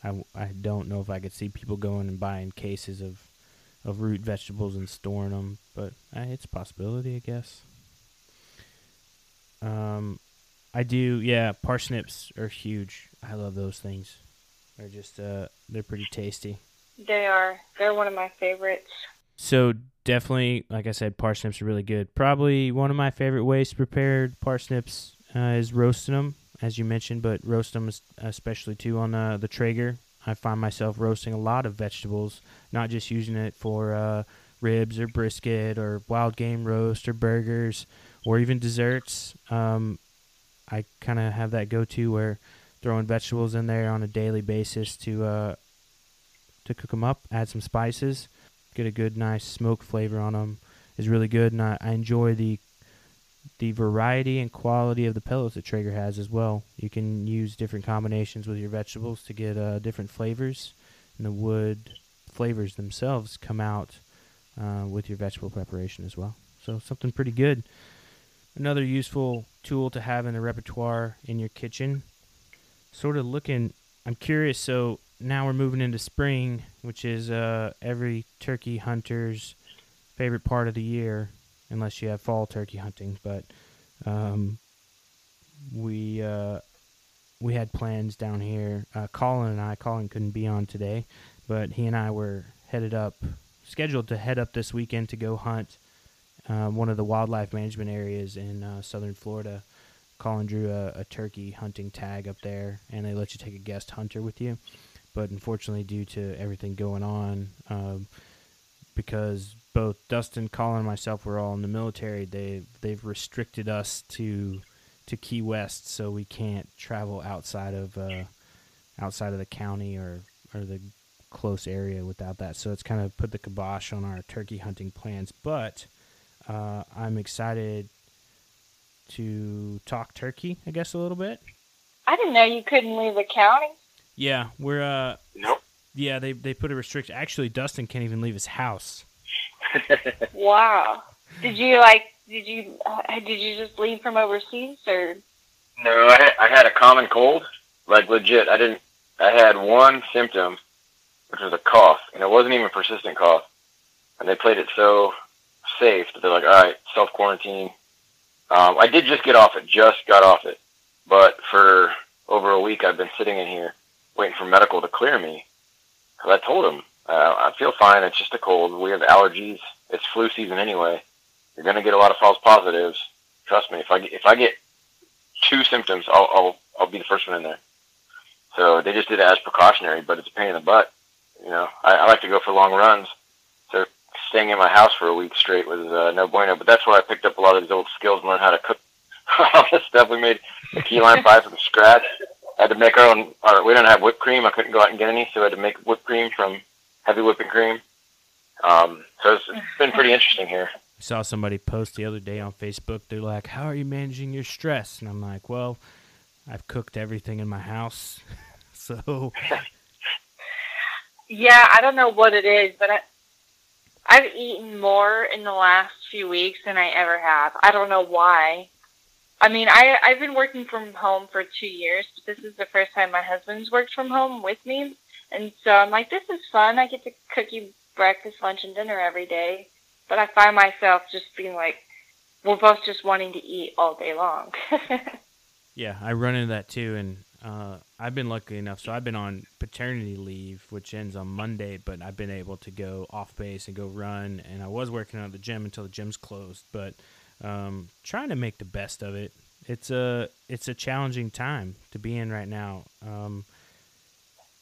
I, I don't know if I could see people going and buying cases of of root vegetables and storing them. But uh, it's a possibility, I guess. Um, I do. Yeah, parsnips are huge. I love those things. They're just uh, they're pretty tasty. They are. They're one of my favorites. So definitely, like I said, parsnips are really good. Probably one of my favorite ways to prepare parsnips uh, is roasting them, as you mentioned, but roast them especially too on uh, the Traeger. I find myself roasting a lot of vegetables, not just using it for uh, ribs or brisket or wild game roast or burgers or even desserts. Um, I kind of have that go-to where throwing vegetables in there on a daily basis to uh, to cook them up, add some spices, get a good, nice smoke flavor on them is really good, and I, I enjoy the the variety and quality of the pellets that Traeger has as well. You can use different combinations with your vegetables to get uh, different flavors, and the wood flavors themselves come out uh, with your vegetable preparation as well. So something pretty good. Another useful tool to have in the repertoire in your kitchen. Sort of looking, I'm curious. So now we're moving into spring, which is uh, every turkey hunter's favorite part of the year, unless you have fall turkey hunting. But um, we uh, we had plans down here. Uh, Colin and I, Colin couldn't be on today, but he and I were headed up, scheduled to head up this weekend to go hunt uh, one of the wildlife management areas in uh, southern Florida. Colin drew a, a turkey hunting tag up there, and they let you take a guest hunter with you. But unfortunately, due to everything going on, um, because both Dustin, Colin, and myself were all in the military, they they've restricted us to to Key West, so we can't travel outside of uh, outside of the county or or the close area without that. So it's kind of put the kibosh on our turkey hunting plans. But uh, I'm excited to talk turkey, I guess, a little bit. I didn't know you couldn't leave the county. Yeah, we're uh Nope. yeah, they they put a restriction. Actually, Dustin can't even leave his house. Wow. Did you like? Did you? Uh, did you just leave from overseas or? No, I had, I had a common cold, like legit. I didn't. I had one symptom, which was a cough, and it wasn't even a persistent cough. And they played it so safe that they're like, "All right, self quarantine." Um, I did just get off it. Just got off it, but for over a week, I've been sitting in here waiting for medical to clear me. So I told them, uh, "I feel fine. It's just a cold. We have allergies. It's flu season anyway. You're gonna get a lot of false positives. Trust me. If I get, if I get two symptoms, I'll, I'll I'll be the first one in there. So they just did it as precautionary, but it's a pain in the butt. You know, I, I like to go for long runs. So staying in my house for a week straight was uh, no bueno. But that's where I picked up a lot of these old skills and learned how to cook all this stuff. We made a key lime pie from scratch. I had to make our own. Our, we didn't have whipped cream. I couldn't go out and get any, so I had to make whipped cream from heavy whipping cream. Um, so it's, it's been pretty interesting here. I saw somebody post the other day on Facebook. They're like, "How are you managing your stress?" And I'm like, "Well, I've cooked everything in my house, so Yeah, I don't know what it is, but I, I've eaten more in the last few weeks than I ever have. I don't know why. I mean, I I've been working from home for two years, but this is the first time my husband's worked from home with me, and so I'm like, this is fun. I get to cook you breakfast, lunch, and dinner every day. But I find myself just being like, we're both just wanting to eat all day long. yeah, I run into that too." And uh, I've been lucky enough, so I've been on paternity leave, which ends on Monday. But I've been able to go off base and go run, and I was working out at the gym until the gym's closed. But um, trying to make the best of it. It's a it's a challenging time to be in right now. Um,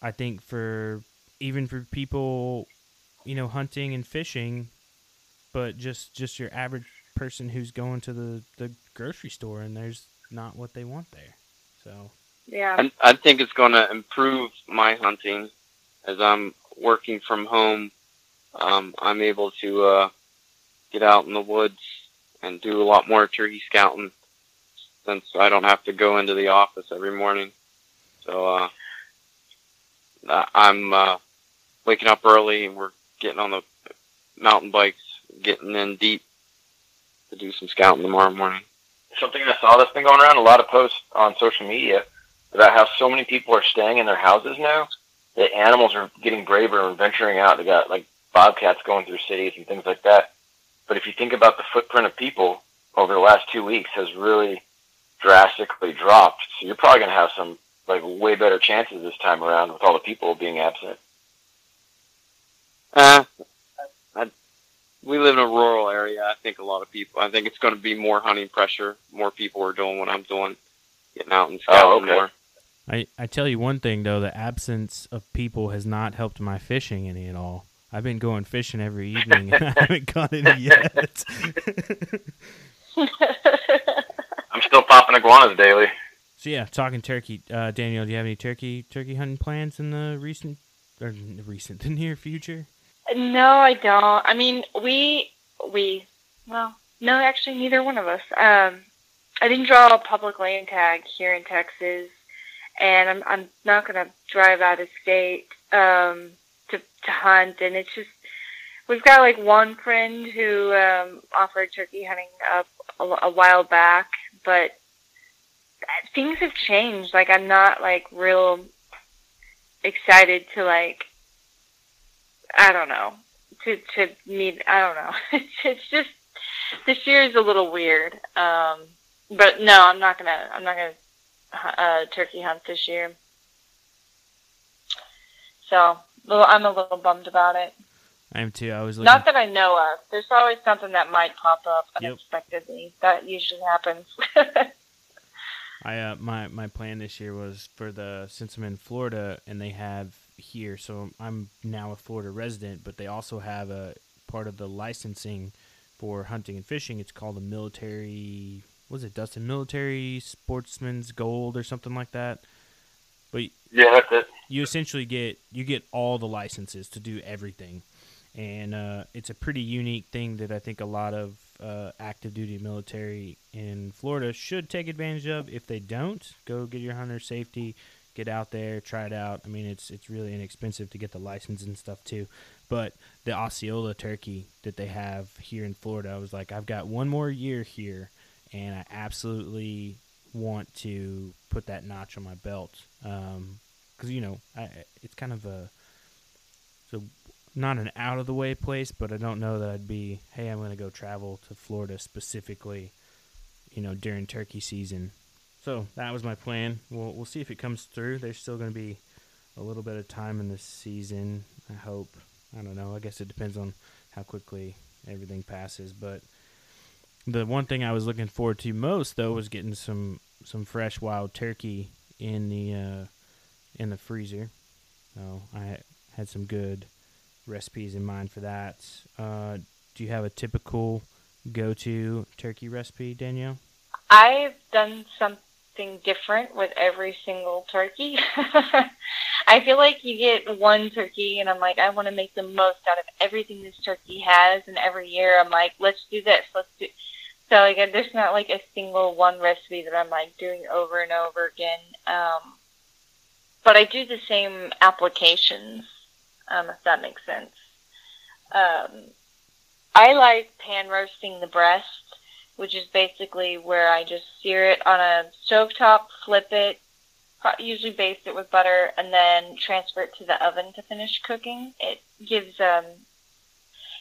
I think for even for people, you know, hunting and fishing, but just just your average person who's going to the the grocery store and there's not what they want there. So yeah. I, I think it's going to improve my hunting as I'm working from home. Um, I'm able to uh, get out in the woods and do a lot more turkey scouting since I don't have to go into the office every morning. So uh, I'm uh, waking up early and we're getting on the mountain bikes, getting in deep to do some scouting tomorrow morning. Something I saw that's been going around a lot of posts on social media about how so many people are staying in their houses now. The animals are getting braver and venturing out. They got like bobcats going through cities and things like that. But if you think about the footprint of people over the last two weeks has really drastically dropped. So you're probably going to have some like way better chances this time around with all the people being absent. Uh, I, we live in a rural area. I think a lot of people. I think it's going to be more hunting pressure. More people are doing what I'm doing, getting out and scouting Oh, okay. more. I, I tell you one thing though, the absence of people has not helped my fishing any at all. I've been going fishing every evening and I haven't caught any yet. I'm still popping iguanas daily. so yeah, talking turkey. Uh, Danielle, do you have any turkey turkey hunting plans in the recent or n- recent the near future? No, I don't. I mean, we we well, no, actually, neither one of us. Um, I didn't draw a public land tag here in Texas, and I'm I'm not gonna drive out of state um, to hunt. And it's just we've got like one friend who um, offered turkey hunting up a, a while back, but things have changed. Like I'm not like real excited to like I don't know to to meet I don't know it's, just this year is a little weird um but no I'm not gonna I'm not gonna uh, turkey hunt this year so I'm a little bummed about it I am too. I was looking. not that I know of there's always something that might pop up Yep. unexpectedly that usually happens I uh, my my plan this year was for the since I'm in Florida and they have here, so I'm now a Florida resident, but they also have a part of the licensing for hunting and fishing. It's called the military. Was it Dustin Military Sportsman's Gold or something like that? But Yeah, that's it. You essentially get you get all the licenses to do everything, and uh, it's a pretty unique thing that I think a lot of uh, active duty military in Florida should take advantage of. If they don't, go get your hunter safety, get out there, try it out. I mean, it's it's really inexpensive to get the license and stuff too. But the Osceola turkey that they have here in Florida, I was like, I've got one more year here, and I absolutely want to put that notch on my belt. Because you know, I, it's kind of a so not an out of the way place, but I don't know that I'd be. Hey, I'm going to go travel to Florida specifically, you know, during turkey season. So that was my plan. We'll we'll see if it comes through. There's still going to be a little bit of time in this season. I hope. I don't know. I guess it depends on how quickly everything passes, but the one thing I was looking forward to most though was getting some some fresh wild turkey in the uh, in the freezer. So I had some good recipes in mind for that. Uh, do you have a typical go-to turkey recipe, Danielle? I've done something different with every single turkey. I feel like you get one turkey, and I'm like, I want to make the most out of everything this turkey has, and every year I'm like, let's do this, let's do. So like, there's not like a single one recipe that I'm like doing over and over again. Um, but I do the same applications, um, if that makes sense. Um, I like pan roasting the breast which is basically where I just sear it on a stovetop, flip it, usually baste it with butter, and then transfer it to the oven to finish cooking. It gives um,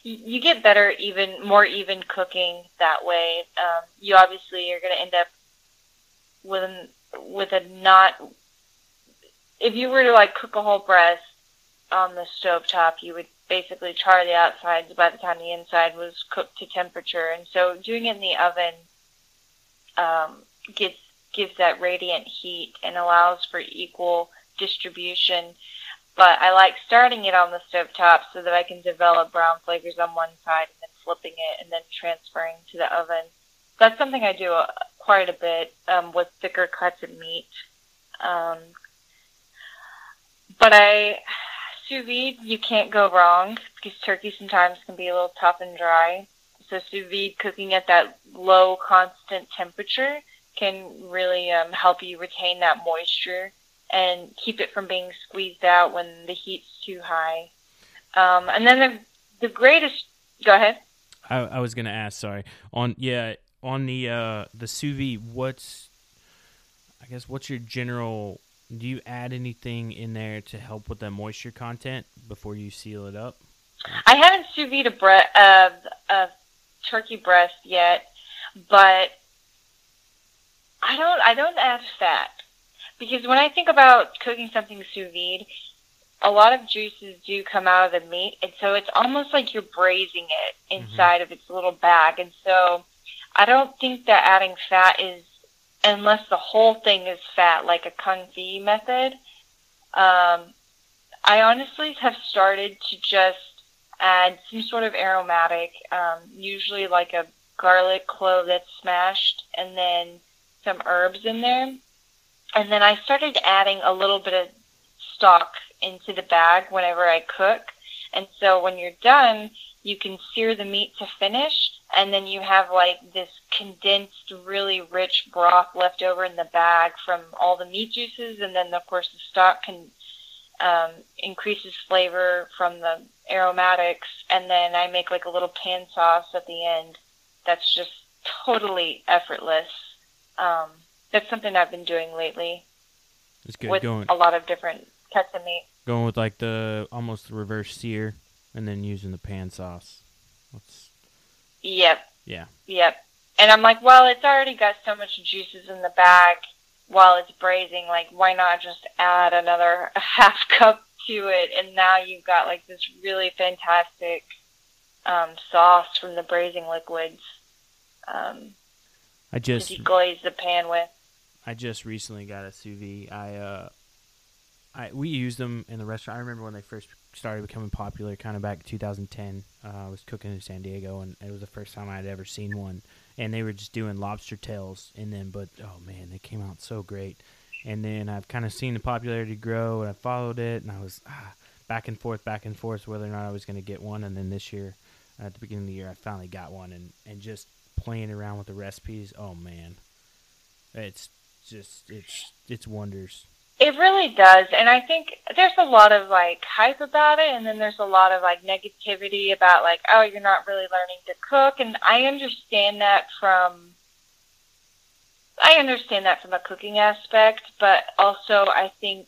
you, get better, even more even cooking that way. Um, you obviously are going to end up with with a not. If you were to like cook a whole breast on the stovetop, you would basically char the outsides by the time the inside was cooked to temperature. And so doing it in the oven um, gives gives that radiant heat and allows for equal distribution. But I like starting it on the stovetop so that I can develop brown flavors on one side and then flipping it and then transferring to the oven. That's something I do uh, quite a bit um, with thicker cuts of meat. Um, but I sous vide, you can't go wrong because turkey sometimes can be a little tough and dry. So sous vide cooking at that low constant temperature can really um, help you retain that moisture and keep it from being squeezed out when the heat's too high. Um, and then the the greatest. Go ahead. I, I was gonna ask. Sorry. On yeah, on the uh, the sous vide, what's I guess what's your general? Do you add anything in there to help with the moisture content before you seal it up? I haven't sous vide a, bre- uh, a turkey breast yet, but I don't. I don't add fat because when I think about cooking something sous vide, a lot of juices do come out of the meat, and so it's almost like you're braising it inside of its little bag. And so, I don't think that adding fat is, unless the whole thing is fat, like a confit method. Um, I honestly have started to just add some sort of aromatic, um, usually like a garlic clove that's smashed, and then some herbs in there. And then I started adding a little bit of stock into the bag whenever I cook. And so when you're done, you can sear the meat to finish, and then you have like this condensed, really rich broth left over in the bag from all the meat juices, and then of course the stock can um, increases flavor from the aromatics, and then I make like a little pan sauce at the end. That's just totally effortless. Um, that's something I've been doing lately It's good with going. a lot of different cuts of meat. Going with like the almost the reverse sear, and then using the pan sauce. That's Yep. yeah. Yep. And I'm like, well, it's already got so much juices in the bag while it's braising. Like, why not just add another half cup to it? And now you've got like this really fantastic um, sauce from the braising liquids um, I just you glaze the pan with. I just recently got a sous vide. I uh, I we used them in the restaurant. I remember when they first started becoming popular, kind of back 2010. Uh, I was cooking in San Diego, and it was the first time I had ever seen one. And they were just doing lobster tails in them, but oh man, they came out so great. And then I've kind of seen the popularity grow, and I followed it, and I was ah, back and forth, back and forth, whether or not I was going to get one. And then this year, at the beginning of the year, I finally got one, and and just playing around with the recipes. Oh man, it's just it's it's wonders. It really does. And I think there's a lot of like hype about it and then there's a lot of like negativity about like, oh, you're not really learning to cook and I understand that from I understand that from a cooking aspect, but also I think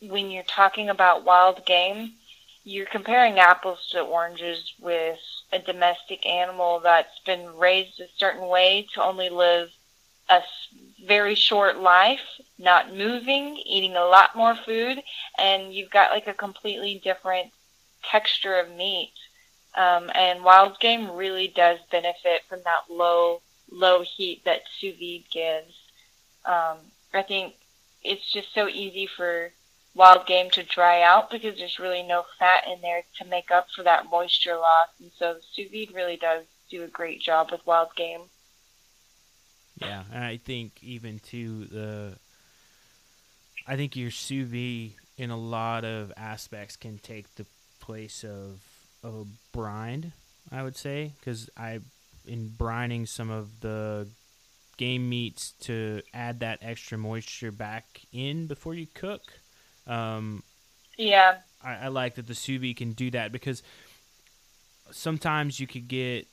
when you're talking about wild game, you're comparing apples to oranges with a domestic animal that's been raised a certain way to only live a very short life, not moving, eating a lot more food, and you've got like a completely different texture of meat. Um, and wild game really does benefit from that low, low heat that sous vide gives. Um, I think it's just so easy for wild game to dry out because there's really no fat in there to make up for that moisture loss. And so sous vide really does do a great job with wild game. Yeah, and I think even to the, I think your sous vide in a lot of aspects can take the place of of a brine. I would say because I, in brining some of the game meats to add that extra moisture back in before you cook. Um, Yeah. I, I like that the sous vide can do that because sometimes you could get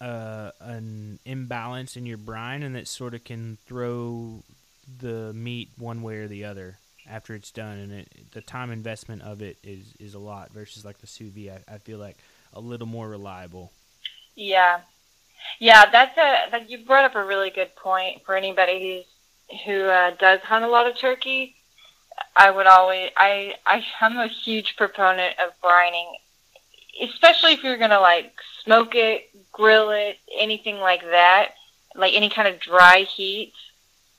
uh, an imbalance in your brine, and that sort of can throw the meat one way or the other after it's done, and it, the time investment of it is is a lot versus like the sous vide. I, I feel like a little more reliable. Yeah, yeah, that's a that you brought up a really good point for anybody who's who uh, does hunt a lot of turkey. I would always I I am a huge proponent of brining, especially if you're gonna like smoke it, grill it, anything like that, like any kind of dry heat.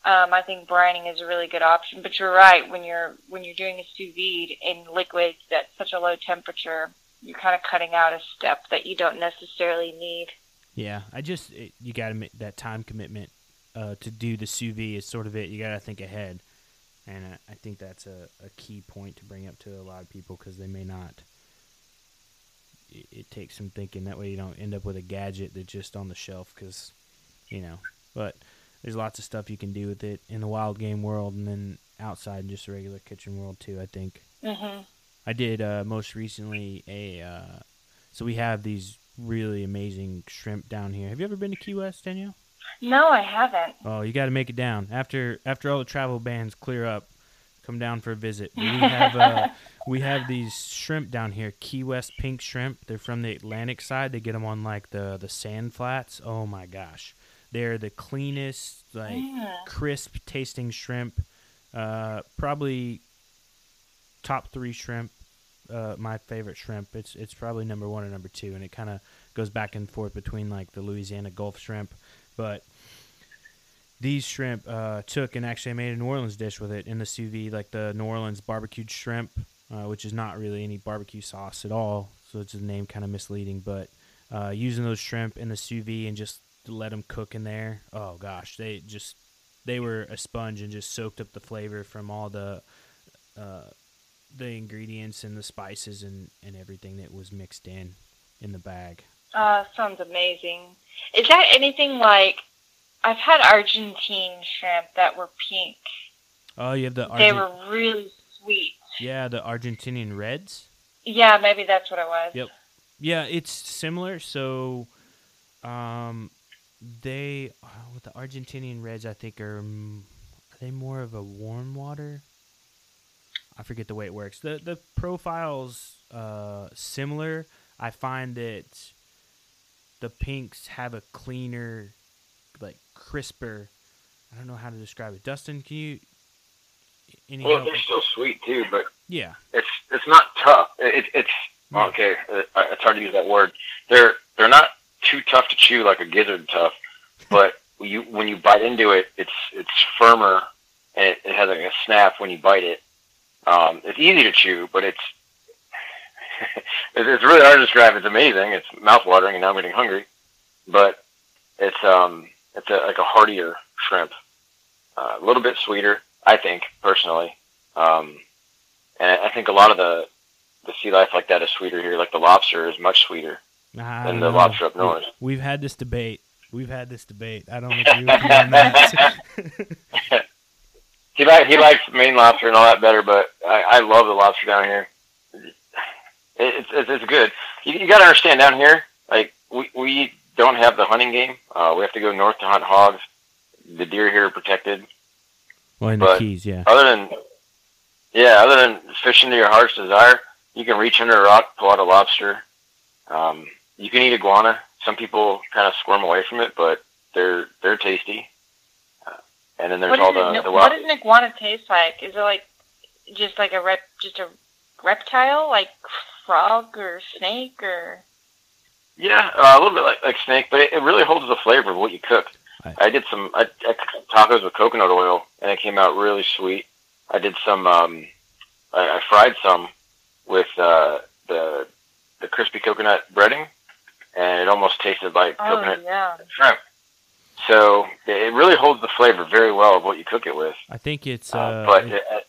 Um, I think brining is a really good option. But you're right when you're when you're doing a sous vide in liquids at such a low temperature, you're kind of cutting out a step that you don't necessarily need. Yeah, I just it, you got to that time commitment uh, to do the sous vide is sort of it. You got to think ahead, and I, I think that's a, a key point to bring up to a lot of people because they may not. It, it takes some thinking. That way, you don't end up with a gadget that's just on the shelf because, you know. But there's lots of stuff you can do with it in the wild game world, and then outside in just the regular kitchen world too. I think. hmm I did uh, most recently a. Uh, so we have these really amazing shrimp down here. Have you ever been to Key West, Danielle? No, I haven't. Oh, you got to make it down after after all the travel bans clear up. Come down for a visit. We have uh, we have these shrimp down here, Key West pink shrimp. They're from the Atlantic side. They get them on like the the sand flats. Oh my gosh, they're the cleanest, like Mm. crisp tasting shrimp. Uh, probably top three shrimp. Uh, my favorite shrimp. It's it's probably number one or number two, and it kind of goes back and forth between like the Louisiana Gulf shrimp, but these shrimp uh, took and actually made a New Orleans dish with it in the sous vide, like the New Orleans barbecued shrimp, uh, which is not really any barbecue sauce at all, so it's a name kind of misleading. But uh, using those shrimp in the sous vide and just let them cook in there, oh gosh, they just they were a sponge and just soaked up the flavor from all the uh, the ingredients and the spices and, and everything that was mixed in in the bag. Uh, sounds amazing. Is that anything like? I've had Argentine shrimp that were pink. Oh, you have the They were really sweet. yeah the Argentinian reds. Yeah, maybe that's what it was. Yep. Yeah, it's similar. So, um, they uh, with the Argentinian Reds, I think are are they more of a warm water? I forget the way it works. the The profiles uh, similar. I find that the pinks have a cleaner, crisper. I don't know how to describe it. Dustin, can you? Any Well, help? they're still sweet too, but Yeah, it's it's not tough. It, it's okay. uh, It's hard to use that word. They're they're not too tough to chew like a gizzard tough, but when you when you bite into it, it's it's firmer and it, it has like a snap when you bite it. Um, it's easy to chew, but it's it's it's really hard to describe. It's amazing. It's mouthwatering, and now I'm getting hungry. But it's um it's a, like a heartier shrimp, uh, a little bit sweeter, I think personally. Um, and I think a lot of the the sea life like that is sweeter here. Like the lobster is much sweeter than the lobster up north. We've had this debate. We've had this debate. I don't agree with you on that. He like he likes Maine lobster and all that better, but I, I love the lobster down here. It, it's it's it's good. You, you got to understand down here, like we we don't have the hunting game. Uh, we have to go north to hunt hogs. The deer here are protected. well, in the keys, yeah. Other than yeah, other than fishing to your heart's desire, you can reach under a rock, pull out a lobster. Um, you can eat iguana. Some people kind of squirm away from it, but they're they're tasty. Uh, and then there's What, all the, it, the what does an iguana taste like? Is it like just like a rep, just a reptile, like frog or snake or? Yeah, uh, a little bit like, like snake, but it, it really holds the flavor of what you cook. Right. I did some I, I cooked some tacos with coconut oil, and it came out really sweet. I did some. Um, I, I fried some with uh, the the crispy coconut breading, and it almost tasted like Oh coconut yeah. shrimp. So it it really holds the flavor very well of what you cook it with. I think it's Uh, uh, but it- it, uh,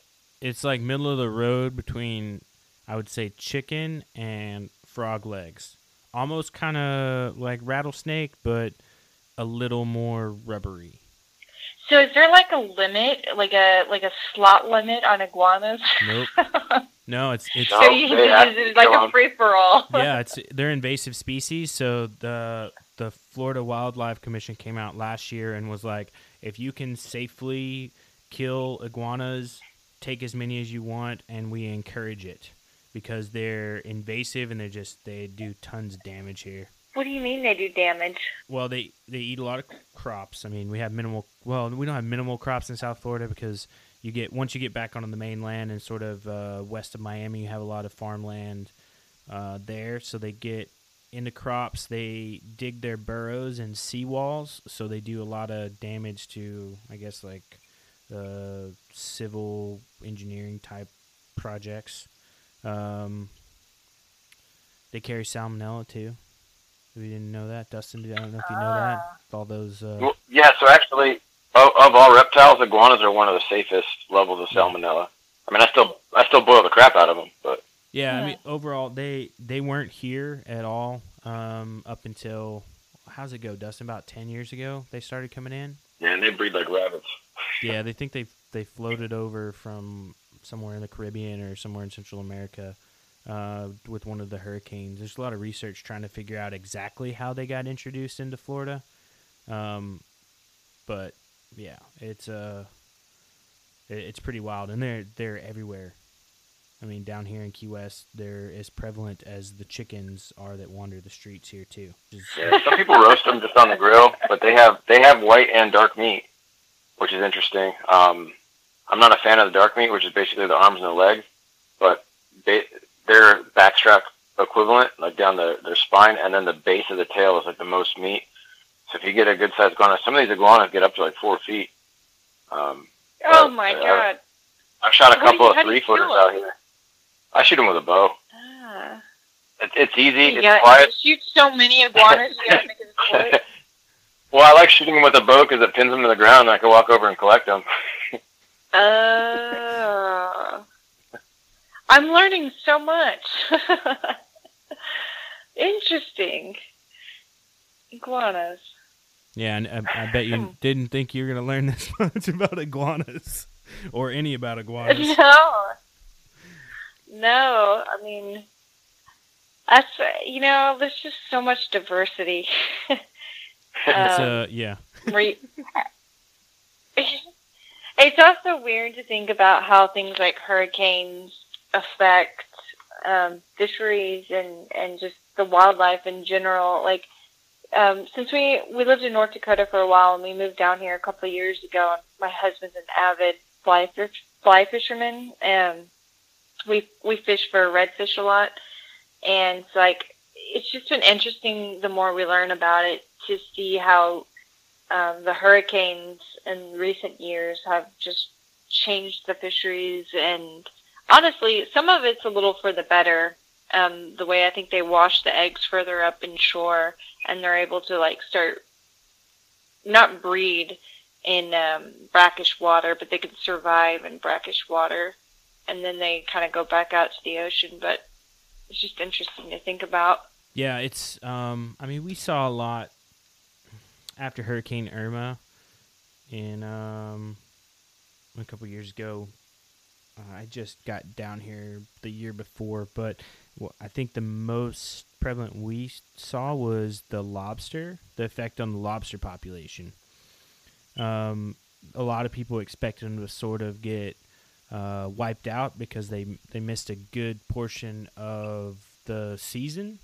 it's like middle of the road between, I would say, chicken and frog legs. Almost kind of like rattlesnake, but a little more rubbery. So is there like a limit, like a like a slot limit on iguanas? Nope. No, it's it's No. so you, they have is to like a free for all? yeah, it's they're invasive species. So the the Florida Wildlife Commission came out last year and was like, if you can safely kill iguanas, take as many as you want, and we encourage it because they're invasive and they're just they do tons of damage here. What do you mean they do damage? Well, they they eat a lot of crops. I mean, we have minimal. Well, we don't have minimal crops in South Florida because you get once you get back on the mainland and sort of uh, west of Miami, you have a lot of farmland uh, there. So they get into crops. They dig their burrows and seawalls, so they do a lot of damage to, I guess, like uh, civil engineering type projects. Um, they carry salmonella too. If you didn't know that, Dustin, I don't know if you know that. All those. Uh, well, yeah, so actually, of, of all reptiles, iguanas are one of the safest levels of salmonella. I mean, I still I still boil the crap out of them, but yeah, I mean, overall, they they weren't here at all um, up until how's it go, Dustin? About ten years ago, they started coming in. man, they breed like rabbits. Yeah, they think they they floated over from somewhere in the Caribbean or somewhere in Central America uh, with one of the hurricanes. There's a lot of research trying to figure out exactly how they got introduced into Florida. Um, but yeah, it's uh, it, it's pretty wild, and they're they're everywhere. I mean, down here in Key West, they're as prevalent as the chickens are that wander the streets here too. Yeah, some people roast them just on the grill, but they have they have white and dark meat, which is interesting. Um, I'm not a fan of the dark meat, which is basically the arms and the legs, but they, their backstrap equivalent, like down the, their spine, and then the base of the tail is like the most meat. So if you get a good sized iguana, some of these iguanas get up to like four feet. Um, Oh my uh, god. I've shot a What do you- couple of three footers out here. I shoot them with a bow. Ah. It, it's easy. You It's gotta quiet. shoot so many iguanas, you gotta make it sport. well, I like shooting them with a bow because it pins them to the ground, and I can walk over and collect them. Uh, I'm learning so much. Interesting. Iguanas. Yeah, and I, I bet you didn't think you were gonna learn this much about iguanas or any about iguanas. No. No, I mean, that's, you know, there's just so much diversity. It's Um, uh, yeah, Re- It's also weird to think about how things like hurricanes affect um, fisheries and, and just the wildlife in general. Like, um, since we, we lived in North Dakota for a while and we moved down here a couple of years ago, and my husband's an avid fly, fish, fly fisherman, and we, we fish for redfish a lot. And it's like, it's just been interesting the more we learn about it to see how um, the hurricanes in recent years have just changed the fisheries and honestly some of it's a little for the better um, the way i think they wash the eggs further up inshore and they're able to like start not breed in um, brackish water but they can survive in brackish water and then they kind of go back out to the ocean but it's just interesting to think about Yeah, it's. Um, I mean, we saw a lot after Hurricane Irma, in um, a couple years ago. Uh, I just got down here the year before, but I think the most prevalent we saw was the lobster, the effect on the lobster population. Um, a lot of people expected them to sort of get uh, wiped out because they they missed a good portion of the season,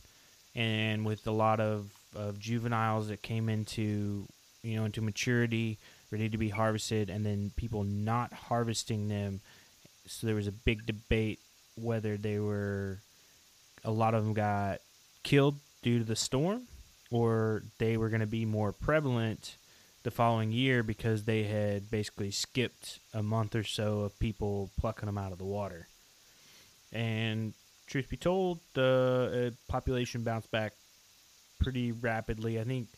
and with a lot of, of juveniles that came into you know into maturity, ready to be harvested, and then people not harvesting them. So there was a big debate whether they were a lot of them got killed due to the storm, or they were going to be more prevalent the following year because they had basically skipped a month or so of people plucking them out of the water. And truth be told, the uh, population bounced back pretty rapidly. I think,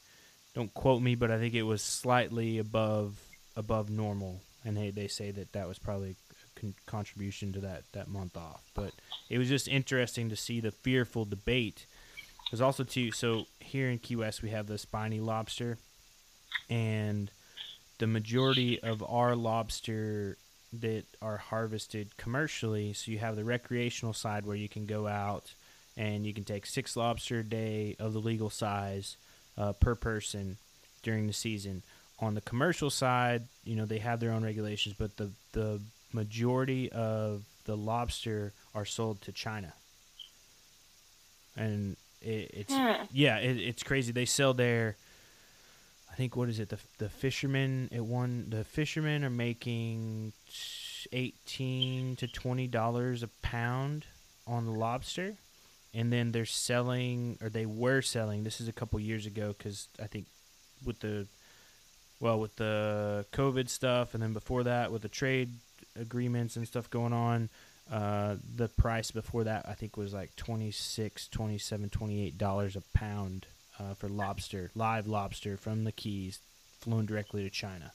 don't quote me, but I think it was slightly above above normal, and they, they say that that was probably a con- contribution to that that month off. But it was just interesting to see the fearful debate. There's also too so here in Key West we have the spiny lobster, and the majority of our lobster that are harvested commercially. So you have the recreational side where you can go out and you can take six lobster a day of the legal size uh, per person during the season. On the commercial side, you know they have their own regulations, but the the majority of the lobster are sold to China, and it, it's yeah, it, it's crazy. They sell their I think what is it? The the fishermen at one the fishermen are making eighteen to twenty dollars a pound on the lobster, and then they're selling or they were selling. This is a couple years ago because I think with the well with the COVID stuff, and then before that with the trade agreements and stuff going on. Uh, the price before that I think was like 26 27 28 dollars a pound uh, for lobster, live lobster from the Keys, flown directly to China.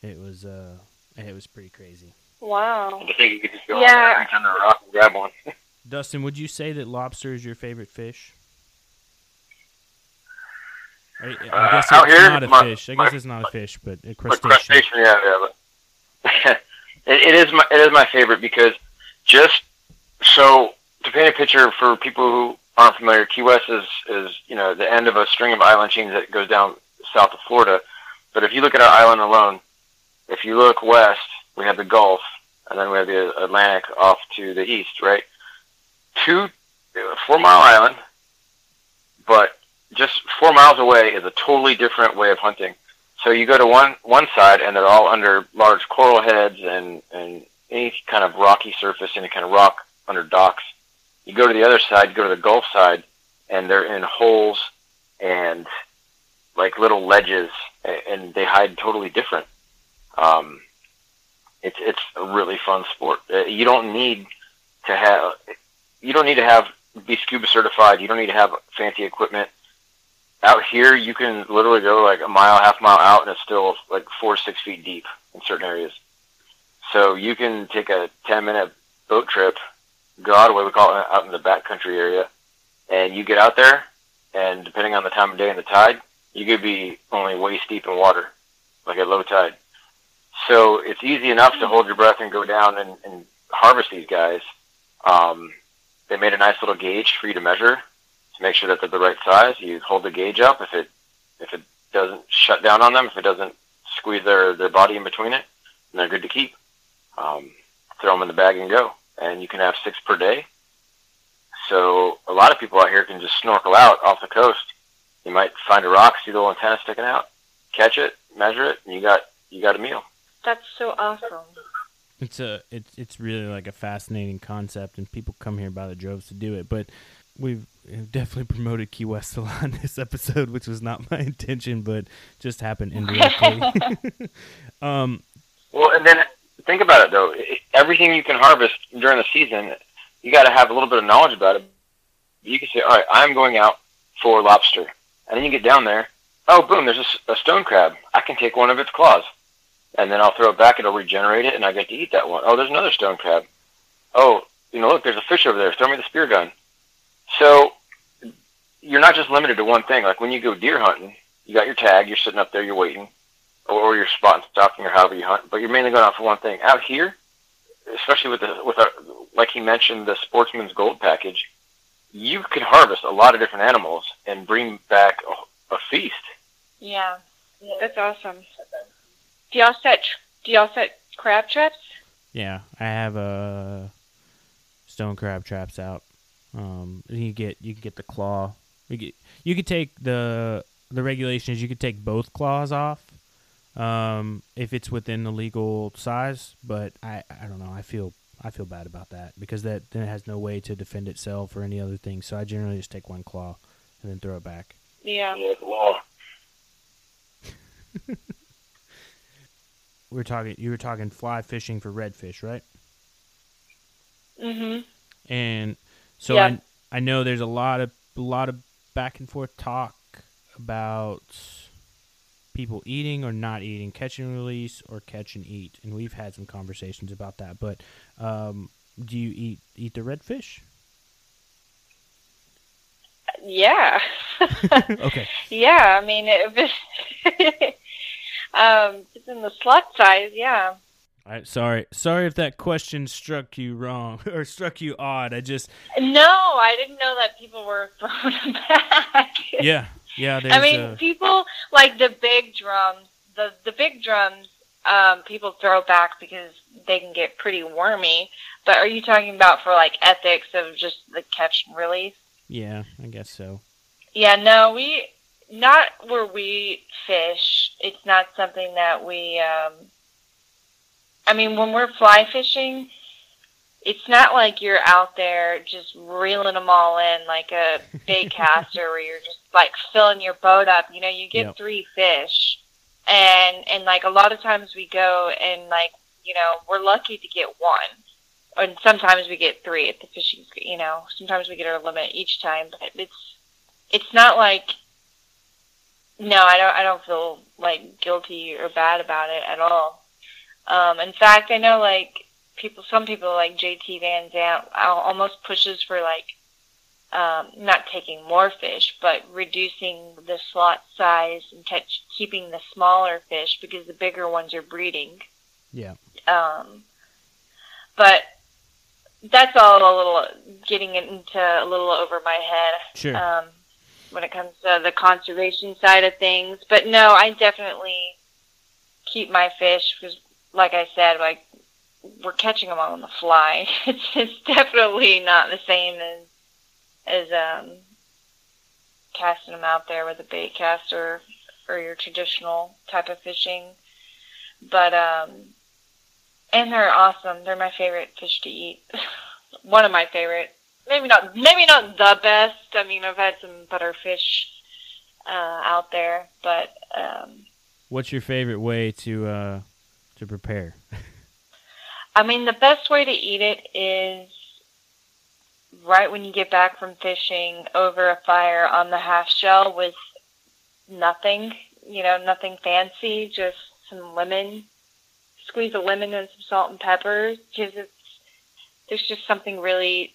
It was uh, it was pretty crazy. Wow. I think you could just go Yeah. yeah. reach under a rock and grab one. Dustin, would you say that lobster is your favorite fish? I, I Uh, guess it's here, not a my- fish. I my- guess it's not a fish, but a crustacean. crustacean, yeah, yeah. But it, it is my it is my favorite because just so to paint a picture for people who aren't familiar, Key West is is you know the end of a string of island chains that goes down south of Florida. But if you look at our island alone, if you look west, we have the Gulf, and then we have the Atlantic off to the east, right? Two four mile island, but just four miles away is a totally different way of hunting. So you go to one one side, and they're all under large coral heads and and any kind of rocky surface, any kind of rock under docks. You go to the other side, go to the Gulf side, and they're in holes and like little ledges, and they hide totally different. Um, it's it's a really fun sport. Uh, You don't need to have you don't need to have be scuba certified. You don't need to have fancy equipment out here you can literally go like a mile, half mile out, and it's still like four, six feet deep in certain areas. So you can take a ten minute boat trip, go out of we call it out in the backcountry area, and you get out there, and depending on the time of day and the tide, you could be only waist deep in water, like at low tide. So it's easy enough to hold your breath and go down and, and harvest these guys. Um, they made a nice little gauge for you to measure to make sure that they're the right size. You hold the gauge up. If it if it doesn't shut down on them, if it doesn't squeeze their their body in between it, and they're good to keep. Um, throw them in the bag and go, and you can have six per day. So a lot of people out here can just snorkel out off the coast. You might find a rock, see the little antenna sticking out, catch it, measure it, and you got you got a meal. That's so awesome. It's a it's it's really like a fascinating concept, and people come here by the droves to do it. But we've definitely promoted Key West a lot in this episode, which was not my intention, but just happened indirectly. um, Well, and then think about it though. Everything you can harvest during the season, you got to have a little bit of knowledge about it. You can say, "All right, I'm going out for lobster," and then you get down there. Oh, boom! There's a stone crab. I can take one of its claws, and then I'll throw it back. It'll regenerate it, and I get to eat that one. Oh, there's another stone crab. Oh, you know, look, there's a fish over there. Throw me the spear gun. So you're not just limited to one thing. Like when you go deer hunting, you got your tag. You're sitting up there. You're waiting or your spot and stalking or however you hunt, but you're mainly going out for one thing. Out here, especially with the with our like he mentioned the sportsman's gold package, you can harvest a lot of different animals and bring back a, a feast. Yeah, that's awesome. Do y'all set Do y'all set crab traps? yeah, I have uh, stone crab traps out. Um, you get you can get the claw. You get you could take the the regulation is you could take both claws off. Um, if it's within the legal size, but I, I don't know. I feel I feel bad about that because that then it has no way to defend itself or any other thing. So I generally just take one claw and then throw it back. Yeah. Yeah, the law. We were talking. You were talking fly fishing for redfish, right? Mhm. And so Yeah. I I know there's a lot of a lot of back and forth talk about people eating or not eating, catch and release or catch and eat, and we've had some conversations about that. But um, do you eat eat the redfish? Yeah. Okay. Yeah, I mean, it's, um, it's in the slot size, yeah. I, sorry, sorry if that question struck you wrong or struck you odd. I just No, I didn't know that people were throwing back. yeah yeah. There's I mean, uh, people like the big drums. The the big drums, um, people throw back because they can get pretty wormy. But are you talking about for like ethics of just the catch and release? yeah, I guess so. Yeah, no, we not where we fish. It's not something that we. Um, I mean, when we're fly fishing, it's not like you're out there just reeling them all in like a bait caster where you're just like filling your boat up. You know, you get Yep. three fish, and and like a lot of times we go and like you know we're lucky to get one, and sometimes we get three at the fishing, you know sometimes we get our limit each time, but it's it's not like no, I don't I don't feel like guilty or bad about it at all. Um, in fact, I know like people, some people like JT Van Zant almost pushes for like um, not taking more fish, but reducing the slot size and catch, keeping the smaller fish because the bigger ones are breeding. Yeah. Um, but that's all a little getting into a little over my head Sure. um, when it comes to the conservation side of things. But no, I definitely keep my fish because, like I said, like we're catching them all on the fly. It's, it's definitely not the same as as um, casting them out there with a bait caster or your traditional type of fishing. But um, and they're awesome. They're my favorite fish to eat. One of my favorite. Maybe not. Maybe not the best. I mean, I've had some better fish uh, out there, but um, What's your favorite way to uh, to prepare? I mean, the best way to eat it is right when you get back from fishing over a fire on the half shell with nothing, you know, nothing fancy, just some lemon, squeeze a lemon and some salt and pepper because it's there's just something really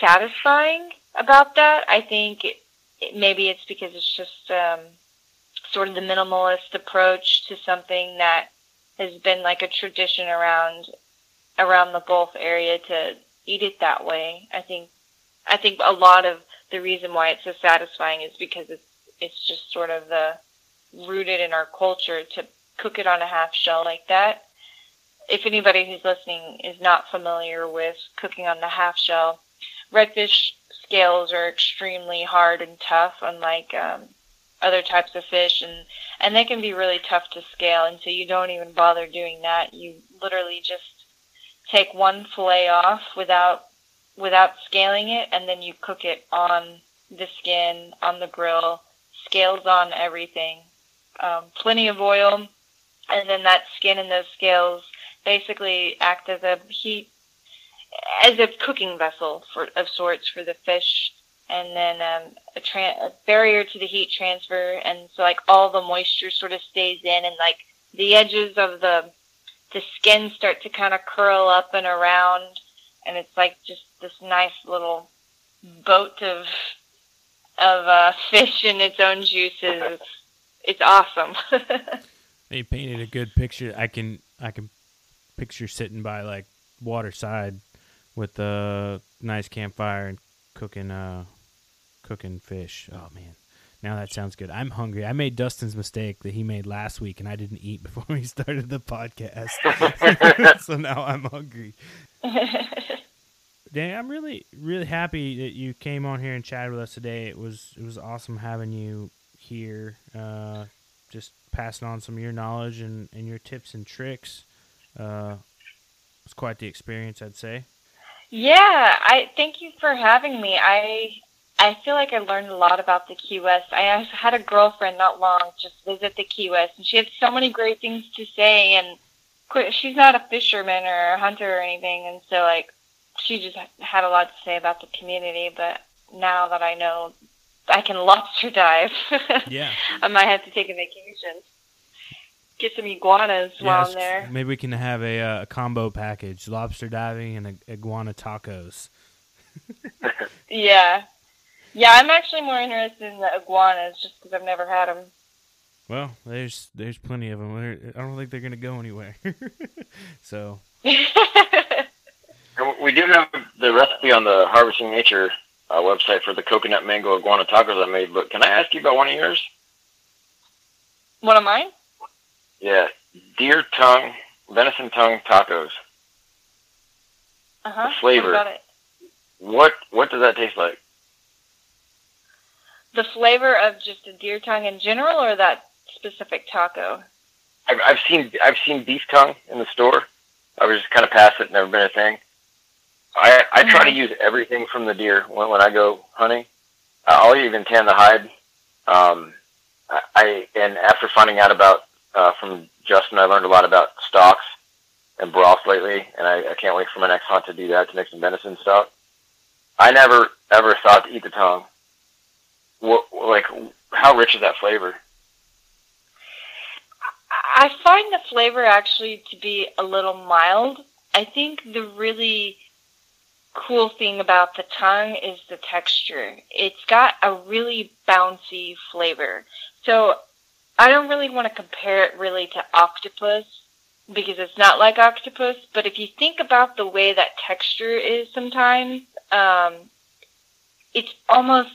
satisfying about that. I think it, maybe it's because it's just um, sort of the minimalist approach to something that has been like a tradition around around the Gulf area to eat it that way. I think I think a lot of the reason why it's so satisfying is because it's it's just sort of the rooted in our culture to cook it on a half shell like that. If anybody who's listening is not familiar with cooking on the half shell, redfish scales are extremely hard and tough, unlike um, other types of fish, and and they can be really tough to scale. And so you don't even bother doing that. You literally just take one fillet off without without scaling it, and then you cook it on the skin on the grill, scales on everything, um, plenty of oil, and then that skin and those scales basically act as a heat as a cooking vessel for of sorts for the fish and then um, a, tra- a barrier to the heat transfer and so like all the moisture sort of stays in and like the edges of the the skin start to kind of curl up and around and it's like just this nice little boat of of uh, fish in its own juices it's, it's awesome They painted a good picture. I can I can picture sitting by like waterside with a nice campfire and cooking uh cooking fish. Oh man. Now that sounds good. I'm hungry. I made Dustin's mistake that he made last week and I didn't eat before we started the podcast. so now I'm hungry. Dan, I'm really really happy that you came on here and chatted with us today. It was it was awesome having you here. Uh just passing on some of your knowledge and, and your tips and tricks. Uh, it was quite the experience, I'd say. Yeah, I thank you for having me. I I feel like I learned a lot about the Key West. I had a girlfriend not long just visit the Key West, and she had so many great things to say. And she's not a fisherman or a hunter or anything, and so like she just had a lot to say about the community. But now that I know I can lobster dive. yeah. I might have to take a vacation. Get some iguanas Yeah, while I'm there. Maybe we can have a, uh, a combo package: lobster diving and a, iguana tacos. Yeah. Yeah, I'm actually more interested in the iguanas just because I've never had them. Well, there's there's plenty of them. I don't think they're gonna go anywhere. so we do have the recipe on the Harvesting Nature uh, website for the coconut mango iguana tacos I made. But can I ask you about one of yours? One of mine? Yeah, deer tongue, venison tongue tacos. Uh huh. flavor. What about it? What what does that taste like? The flavor of just a deer tongue in general, or that specific taco? I've, I've seen I've seen beef tongue in the store. I was just kind of past it, never been a thing. I I try to use everything from the deer when when I go hunting. I'll even tan the hide. Um, I, I and after finding out about uh, from Justin, I learned a lot about stocks and broth lately, and I, I can't wait for my next hunt to do that to make some venison stock. I never ever thought to eat the tongue. What like how rich is that flavor? I find the flavor actually to be a little mild. I think the really cool thing about the tongue is the texture. It's got a really bouncy flavor. So I don't really want to compare it really to octopus because it's not like octopus, but if you think about the way that texture is sometimes, um, it's almost,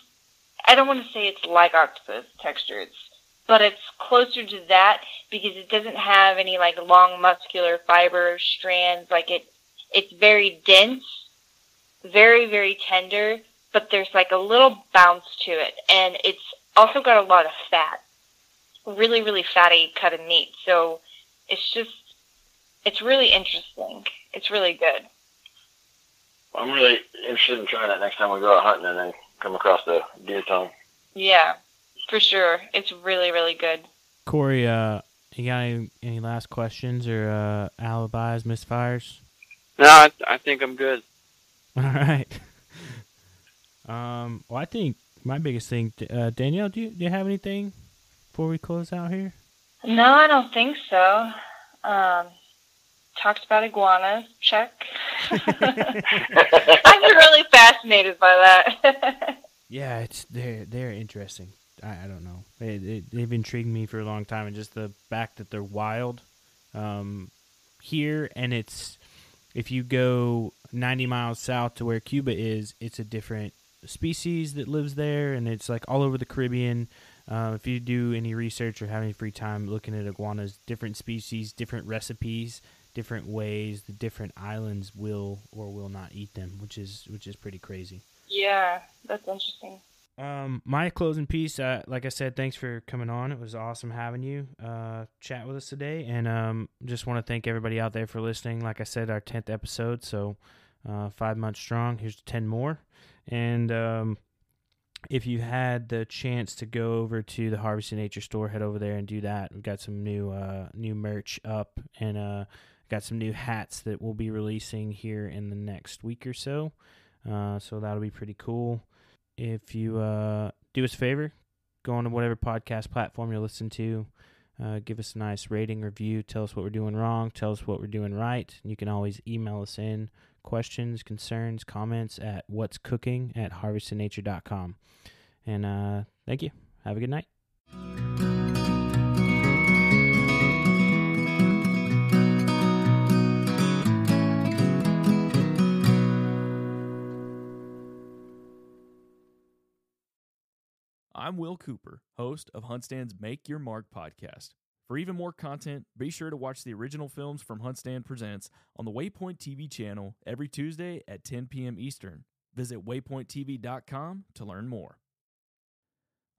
I don't want to say it's like octopus texture, it's, but it's closer to that because it doesn't have any like long muscular fiber strands. Like it, it's very dense, very, very tender, but there's like a little bounce to it. And it's also got a lot of fat, really, really fatty cut of meat. So it's just, it's really interesting. It's really good. I'm really interested in trying that next time we go out hunting and then come across the deer tongue. Yeah, for sure. It's really, really good. Corey, uh, you got any, any last questions or uh, alibis, misfires? No, I, I think I'm good. All right. Um, well, I think my biggest thing, uh, Danielle, do you, do you have anything before we close out here? No, I don't think so. Um, talked about iguanas. Check. I'm really fascinated by that. Yeah, it's they're they're interesting. I, I don't know. They, they they've intrigued me for a long time, and just the fact that they're wild um, here, and it's if you go 90 miles south to where Cuba is, it's a different species that lives there, and it's like all over the Caribbean. Uh, if you do any research or have any free time looking at iguanas, different species, different recipes, different ways the different islands will or will not eat them, which is which is pretty crazy. Yeah, that's interesting. Um, my closing piece, uh, like I said, thanks for coming on. It was awesome having you uh, chat with us today, and um, just want to thank everybody out there for listening. Like I said, our tenth episode, so uh, five months strong. Here's ten more, and um, if you had the chance to go over to the Harvesting Nature store, head over there and do that. We've got some new uh, new merch up, and uh, got some new hats that we'll be releasing here in the next week or so. Uh, so that'll be pretty cool if you uh, do us a favor, go on to whatever podcast platform you're listening to. Uh, give us a nice rating, review. Tell us what we're doing wrong. Tell us what we're doing right. You can always email us in questions, concerns, comments at what's cooking at harvestingnature.com. And uh, thank you. Have a good night. I'm Will Cooper, host of Huntstand's Make Your Mark podcast. For even more content, be sure to watch the original films from Huntstand Presents on the Waypoint TV channel every Tuesday at 10 p.m. Eastern. Visit waypointtv.com to learn more.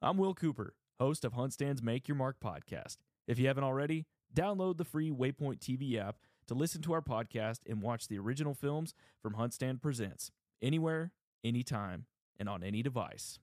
I'm Will Cooper, host of Huntstand's Make Your Mark podcast. If you haven't already, download the free Waypoint TV app to listen to our podcast and watch the original films from Huntstand Presents anywhere, anytime, and on any device.